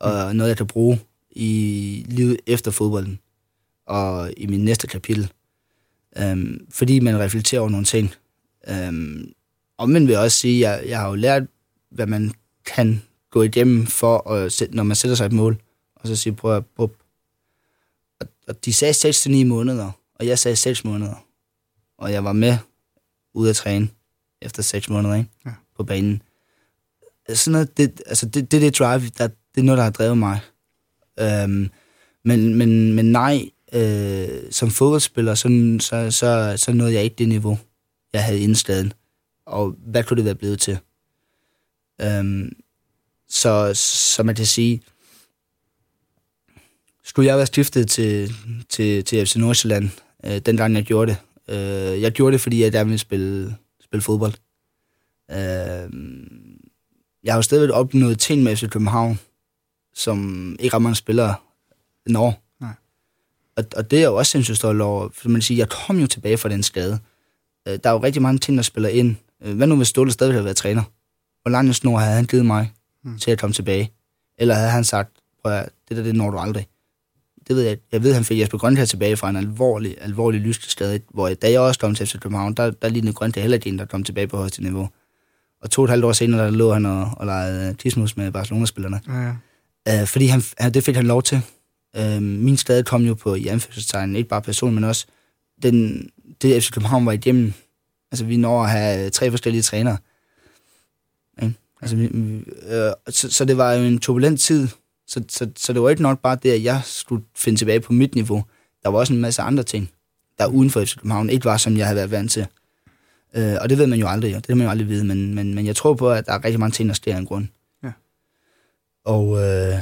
Og mm. noget, jeg kan bruge i livet efter fodbolden. Og i min næste kapitel. Um, fordi man reflekterer over nogle ting. Um, og men vil jeg også sige, at jeg, jeg har jo lært, hvad man kan gå igennem, for at, når man sætter sig et mål. Og så sige, prøv at prøv. Og, og de sagde 6-9 måneder, og jeg sagde 6 måneder. Og jeg var med ud at træne efter 6 måneder ikke? Ja. på banen sådan noget, det, altså det, det, det drive, der, det er noget, der har drevet mig. Øhm, men, men, men nej, øh, som fodboldspiller, så, så, så, så nåede jeg ikke det niveau, jeg havde indstaden. Og hvad kunne det være blevet til? Øhm, så, så man kan sige, skulle jeg være stiftet til, til, til FC Nordsjælland, øh, den gang jeg gjorde det. Øh, jeg gjorde det, fordi jeg gerne ville spille, spille fodbold. Øh, jeg har jo stadigvæk opnået ting med FC København, som ikke ret mange spillere når. Nej. Og, og det er jo også sindssygt stolt over, for man siger, jeg kom jo tilbage fra den skade. Øh, der er jo rigtig mange ting, der spiller ind. Øh, hvad nu hvis Ståle stadig havde været træner? Hvor lang en snor havde han givet mig mm. til at komme tilbage? Eller havde han sagt, prøv at, det der, det når du aldrig. Det ved jeg. Jeg ved, han fik Jesper Grønthær tilbage fra en alvorlig, alvorlig lyskeskade, hvor da jeg også kom til FC København, der, der lignede Grønthær heller ikke en, der kom tilbage på højeste niveau. Og to og et halvt år senere, der lå han og, og legede tismus med Barcelona-spillerne. Ja, ja. Øh, fordi han, det fik han lov til. Øh, min skade kom jo på i anførselstegn, ikke bare person, men også den, det FC København var igennem. Altså, vi når at have tre forskellige trænere. Ikke? Altså, vi, øh, så, så det var jo en turbulent tid. Så, så, så det var ikke nok bare det, at jeg skulle finde tilbage på mit niveau. Der var også en masse andre ting, der uden for FC København ikke var, som jeg havde været vant til. Øh, og det ved man jo aldrig, det kan man jo aldrig vide, men, men, men jeg tror på, at der er rigtig mange ting, der sker af en grund. Ja. Og, øh,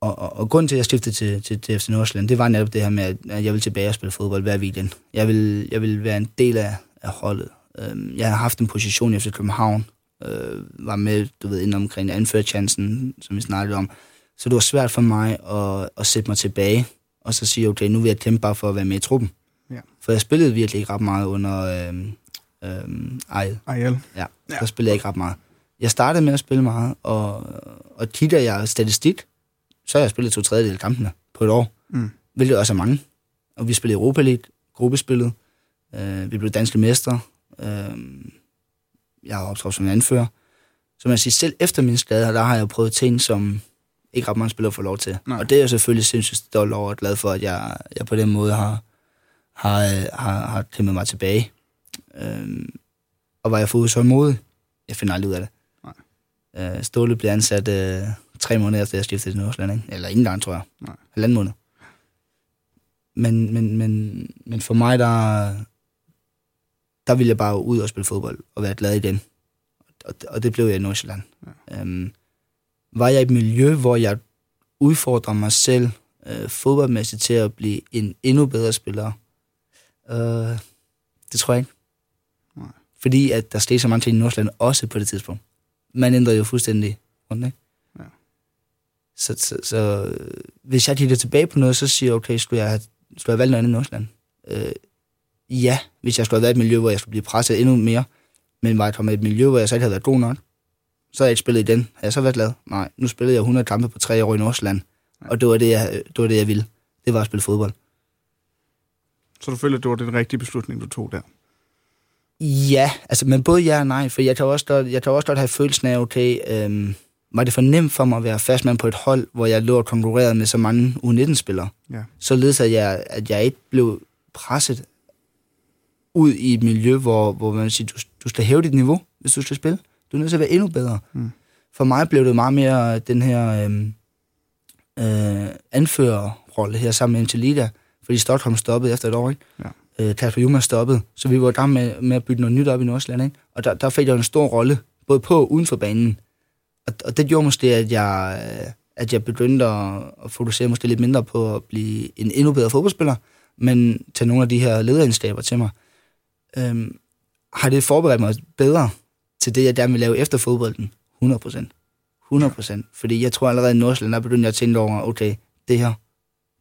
og, og, og grunden til, at jeg skiftede til, til, til FC Nordsjælland, det var netop det her med, at jeg vil tilbage og spille fodbold hver weekend. Jeg vil, jeg vil være en del af, af holdet. Øh, jeg har haft en position i FC København, øh, var med, du ved, inden omkring anførerchancen, som vi snakkede om. Så det var svært for mig at, at sætte mig tilbage, og så sige, okay, nu vil jeg kæmpe bare for at være med i truppen. Ja. For jeg spillede virkelig ikke ret meget under øh, øh, Ejl. Ejl. Ja, der spillede jeg ikke ret meget. Jeg startede med at spille meget, og, og kigger jeg statistik, så har jeg spillet to tredjedel af kampene på et år. Mm. Hvilket også er mange. Og vi spillede Europa League, gruppespillet. Øh, vi blev danske mestre. Øh, jeg har optrådt som anfører. Så man siger, selv efter min skade, der har jeg prøvet ting, som ikke ret mange spillere får lov til. Nej. Og det er jeg selvfølgelig sindssygt stolt over og glad for, at jeg, jeg på den måde har, har, har, har kæmpet mig tilbage. Øhm, og var jeg fået så modig? Jeg finder aldrig ud af det. Øh, Ståle blev ansat øh, tre måneder efter, jeg skiftede til Nordsjælland, ikke? Eller ikke engang, tror jeg. Nej. Halvanden måned. Men, men, men, men for mig, der, der ville jeg bare ud og spille fodbold og være glad igen. Og, og det blev jeg i Nordsjælland. Ja. Øhm, var jeg i et miljø, hvor jeg udfordrer mig selv øh, fodboldmæssigt til at blive en endnu bedre spiller? Øh, det tror jeg ikke. Nej. Fordi at der steg så mange ting i Nordsjælland også på det tidspunkt. Man ændrede jo fuldstændig rundt, ikke? Ja. Så, så, så øh, hvis jeg kigger tilbage på noget, så siger jeg, okay, skulle jeg have, skulle jeg have valgt noget andet i Nordsjælland? Øh, ja, hvis jeg skulle have været i et miljø, hvor jeg skulle blive presset endnu mere, men var jeg kommet i et miljø, hvor jeg så ikke havde været god nok, så havde jeg ikke spillet i den. Havde jeg så været glad? Nej, nu spillede jeg 100 kampe på tre år i Nordsjælland, og det var det, jeg, det var det, jeg ville. Det var at spille fodbold. Så du føler, at det var den rigtige beslutning, du tog der? Ja, altså, men både ja og nej, for jeg kan også godt, jeg kan også godt have følelsen af, okay, øhm, var det for nemt for mig at være fastmand på et hold, hvor jeg lå og konkurrerede med så mange U19-spillere, Ja. således at jeg, at jeg ikke blev presset ud i et miljø, hvor, hvor man siger, du, du skal hæve dit niveau, hvis du skal spille. Du er nødt til at være endnu bedre. Mm. For mig blev det meget mere den her øhm, øh, anførerrolle her sammen med Angelita, fordi Stockholm stoppede efter et år, ikke? Ja. Øh, Kasper Juma stoppede, så vi var i gang med, med at bygge noget nyt op i Nordsjælland, ikke? Og der, der fik jeg en stor rolle, både på og uden for banen. Og, og det gjorde måske, at jeg, øh, at jeg begyndte at, at fokusere måske lidt mindre på at blive en endnu bedre fodboldspiller, men tage nogle af de her lederegenskaber til mig. Øhm, har det forberedt mig bedre til det, jeg gerne vil lave efter fodbolden? 100 procent. 100 procent. Fordi jeg tror allerede i Nordsjælland, der begyndte jeg at tænke over, okay, det her,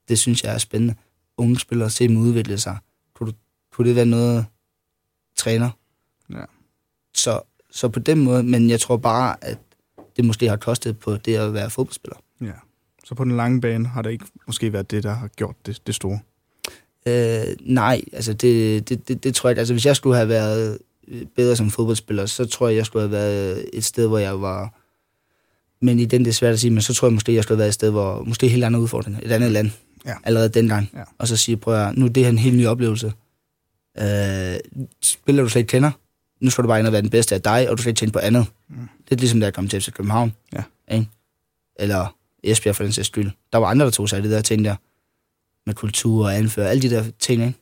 det synes jeg er spændende. Unge spillere, se dem udvikle sig. Kunne, det være noget, træner? Ja. Så, så på den måde, men jeg tror bare, at det måske har kostet på det at være fodboldspiller. Ja. Så på den lange bane har det ikke måske været det, der har gjort det, det store? Øh, nej, altså det, det, det, det tror jeg ikke. Altså hvis jeg skulle have været øh, bedre som fodboldspiller, så tror jeg, jeg skulle have været et sted, hvor jeg var... Men i den, det er svært at sige, men så tror jeg måske, jeg skulle have været et sted, hvor måske helt andre udfordringer. Et andet land. Ja. Allerede dengang. Ja. Og så sige, prøv at, nu er det her en helt ny oplevelse. Øh, spiller du slet ikke kender, nu skal du bare ind og være den bedste af dig, og du skal ikke tænke på andet. Mm. Det er ligesom, da jeg kom til FC København. Ja. Ikke? Eller Esbjerg for den sags skyld. Der var andre, der tog sig af det der ting der. Med kultur og anfører, alle de der ting, ikke?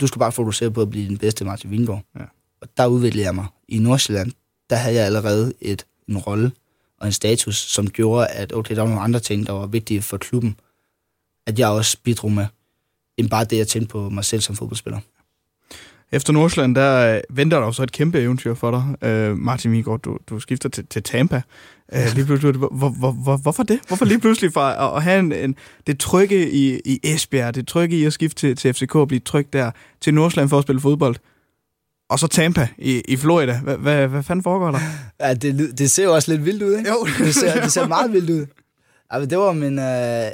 Du skal bare fokusere på at blive den bedste Martin Vingård. Ja. Og der udviklede jeg mig. I Nordsjælland, der havde jeg allerede et, en rolle og en status, som gjorde, at okay, der var nogle andre ting, der var vigtige for klubben, at jeg også bidrog med, end bare det, jeg tænkte på mig selv som fodboldspiller. Efter Nordsjælland, der øh, venter der jo så et kæmpe eventyr for dig. Øh, Martin Vingård, du, du skifter til, til Tampa. Øh, lige pludselig, hvor, hvor, hvor, hvorfor det? Hvorfor lige pludselig fra at, at have en, en, det trygge i, i Esbjerg, det trygge i at skifte til, til FCK og blive trygt der, til Nordsjælland for at spille fodbold, og så Tampa i, i Florida. Hvad, hvad, hvad fanden foregår der? Ja, det, det ser jo også lidt vildt ud, ikke? Jo. det, ser, det ser meget vildt ud. Men det var min... Øh,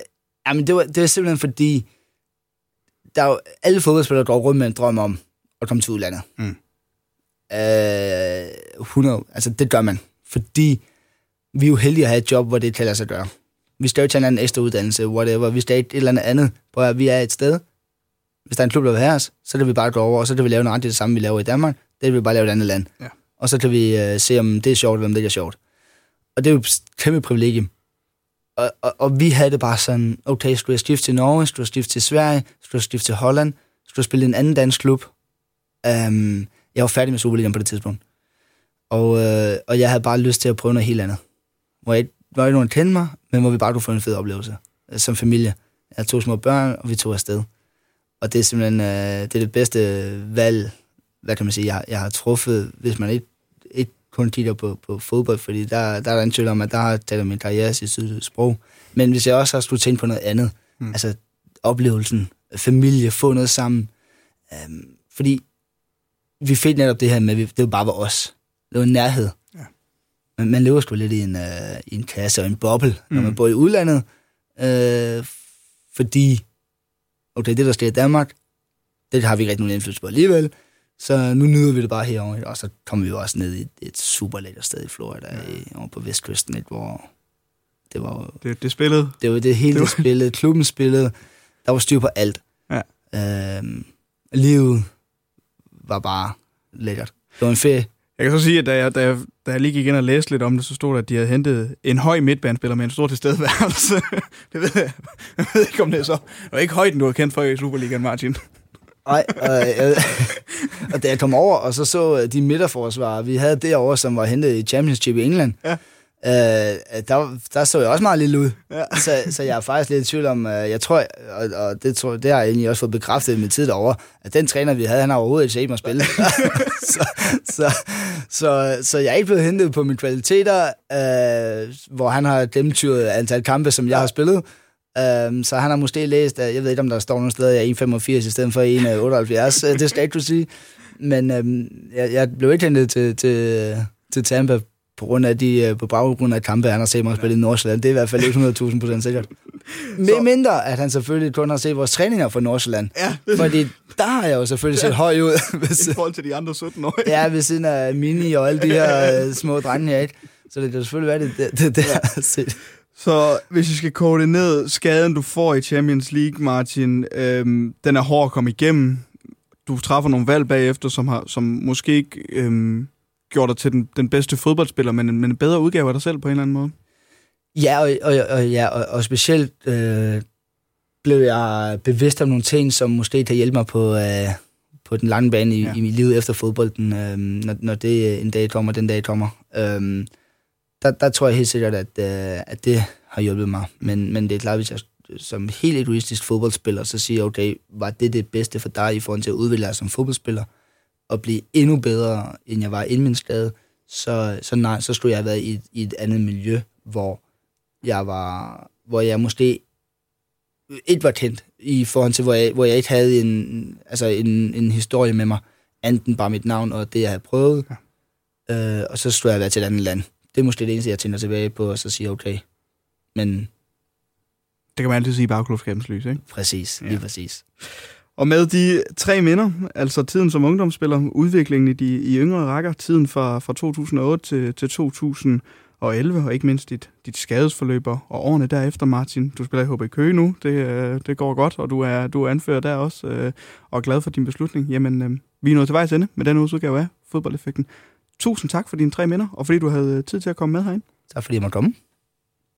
ja, men det var, det var simpelthen fordi, der er jo, alle fodboldspillere går rundt med en drøm om at komme til udlandet. Mm. Øh, 100, altså det gør man. Fordi vi er jo heldige at have et job, hvor det kan lade sig gøre. Vi skal jo tage en anden ekstra uddannelse, whatever. Vi skal et eller andet andet, hvor vi er et sted. Hvis der er en klub, der vil have os, så kan vi bare gå over, og så kan vi lave noget det samme, vi laver i Danmark. Det vil vi bare lave i et andet land. Ja. Og så kan vi øh, se, om det er sjovt, eller om det ikke er sjovt. Og det er jo et kæmpe privilegium. Og, og, og vi havde det bare sådan, okay, skulle jeg skifte til Norge, skulle jeg skifte til Sverige, skulle jeg skifte til Holland, skulle jeg spille i en anden dansk klub. Um, jeg var færdig med Superligaen på det tidspunkt. Og, øh, og jeg havde bare lyst til at prøve noget helt andet. Hvor jeg hvor ikke nogen kendte mig, men hvor vi bare kunne få en fed oplevelse øh, som familie. Jeg har to små børn, og vi tog afsted. Og det er simpelthen øh, det, er det bedste valg, hvad kan man sige, jeg, jeg har truffet, hvis man ikke, ikke kun kigger på, på fodbold, fordi der, der er der en tvivl om, at der har taget min karriere sit sprog. Men hvis jeg også har skulle tænke på noget andet, mm. altså oplevelsen, familie, få noget sammen. Øhm, fordi vi fik netop det her med, at det var bare var os. Det var en nærhed. Ja. Men man lever sgu lidt i en, øh, i en kasse og en boble, mm. når man bor i udlandet. Øh, fordi, okay, det der sker i Danmark, det har vi ikke rigtig nogen indflydelse på alligevel. Så nu nyder vi det bare herovre, og så kommer vi jo også ned i et super lækkert sted i Florida, ja. i, over på Vestkysten, et, hvor det var... Det, det spillede? Det var det hele det var... spillede, klubben spillede, der var styr på alt. Ja. Øhm, livet var bare lækkert. Det var en ferie. Jeg kan så sige, at da jeg, da jeg, da jeg lige gik ind og læste lidt om det, så stod der, at de havde hentet en høj midtbanespiller med en stor tilstedeværelse. det ved jeg. Jeg ved ikke, om det er så. Og ikke højden, du har kendt for i Superligaen, Martin. Nej, og, øh, og da jeg kom over, og så så de midterforsvarer, vi havde derovre, som var hentet i Championship i England, ja. Øh, der, der så jeg også meget lille ud. Ja. Så, så jeg er faktisk lidt i tvivl om, øh, jeg tror, og, og det, tror, det har jeg egentlig også fået bekræftet min tid derovre, at den træner, vi havde, han har overhovedet ikke set mig spille. så, så, så, så jeg er ikke blevet hentet på mine kvaliteter, øh, hvor han har gennemtyret antal kampe, som jeg har spillet. Um, så han har måske læst, at jeg ved ikke, om der står nogle steder, jeg er 1,85 i stedet for 1,78. Øh, det skal jeg ikke sige. Men um, jeg, jeg blev ikke hentet til, til, til Tampa på grund af de, øh, på baggrund af kampe, han har set mig spille i Nordsjælland. Det er i hvert fald 100.000 procent sikkert. Med mindre, at han selvfølgelig kun har set vores træninger for Nordsjælland. Ja. Fordi der har jeg jo selvfølgelig set ja. høj ud. Hvis, I forhold til de andre 17 år. ja, ved siden af Mini og alle de her øh, små drenge her, ikke? Så det kan selvfølgelig være, det, det, det, det ja. har set. Så hvis vi skal kode ned, skaden du får i Champions League, Martin, øhm, den er hård at komme igennem. Du træffer nogle valg bagefter, som, har, som måske ikke øhm, gjort dig til den, den bedste fodboldspiller, men, men en bedre udgave af dig selv på en eller anden måde. Ja, og, og, og, ja, og, og specielt øh, blev jeg bevidst om nogle ting, som måske kan hjælpe mig på, øh, på den lange bane i, ja. i mit liv efter fodbolden, øh, når, når det en dag kommer, den dag kommer. Øh, der, der tror jeg helt sikkert, at, øh, at det har hjulpet mig. Men, men det er klart, hvis jeg som helt egoistisk fodboldspiller, så siger jeg, okay, var det det bedste for dig i forhold til at udvikle dig som fodboldspiller, og blive endnu bedre, end jeg var inden min skade, så, så nej, så skulle jeg have været i, i et andet miljø, hvor jeg var, hvor jeg måske ikke var kendt, i forhold til, hvor jeg, hvor jeg ikke havde en, altså en, en historie med mig, enten bare mit navn og det, jeg havde prøvet, ja. øh, og så skulle jeg været til et andet land det er måske det eneste, jeg tænker tilbage på, og så siger, okay, men... Det kan man altid sige i bagklubskabens lys, ikke? Præcis, lige ja. præcis. Og med de tre minder, altså tiden som ungdomsspiller, udviklingen i de i yngre rækker, tiden fra, fra 2008 til, til 2011, og ikke mindst dit, dit skadesforløb og årene derefter, Martin. Du spiller i HB Køge nu, det, øh, det går godt, og du er, du er anfører der også, øh, og er glad for din beslutning. Jamen, øh, vi er nået til vejs ende med den udgave af Fodboldeffekten. Tusind tak for dine tre minder, og fordi du havde tid til at komme med herind. Tak fordi jeg måtte komme.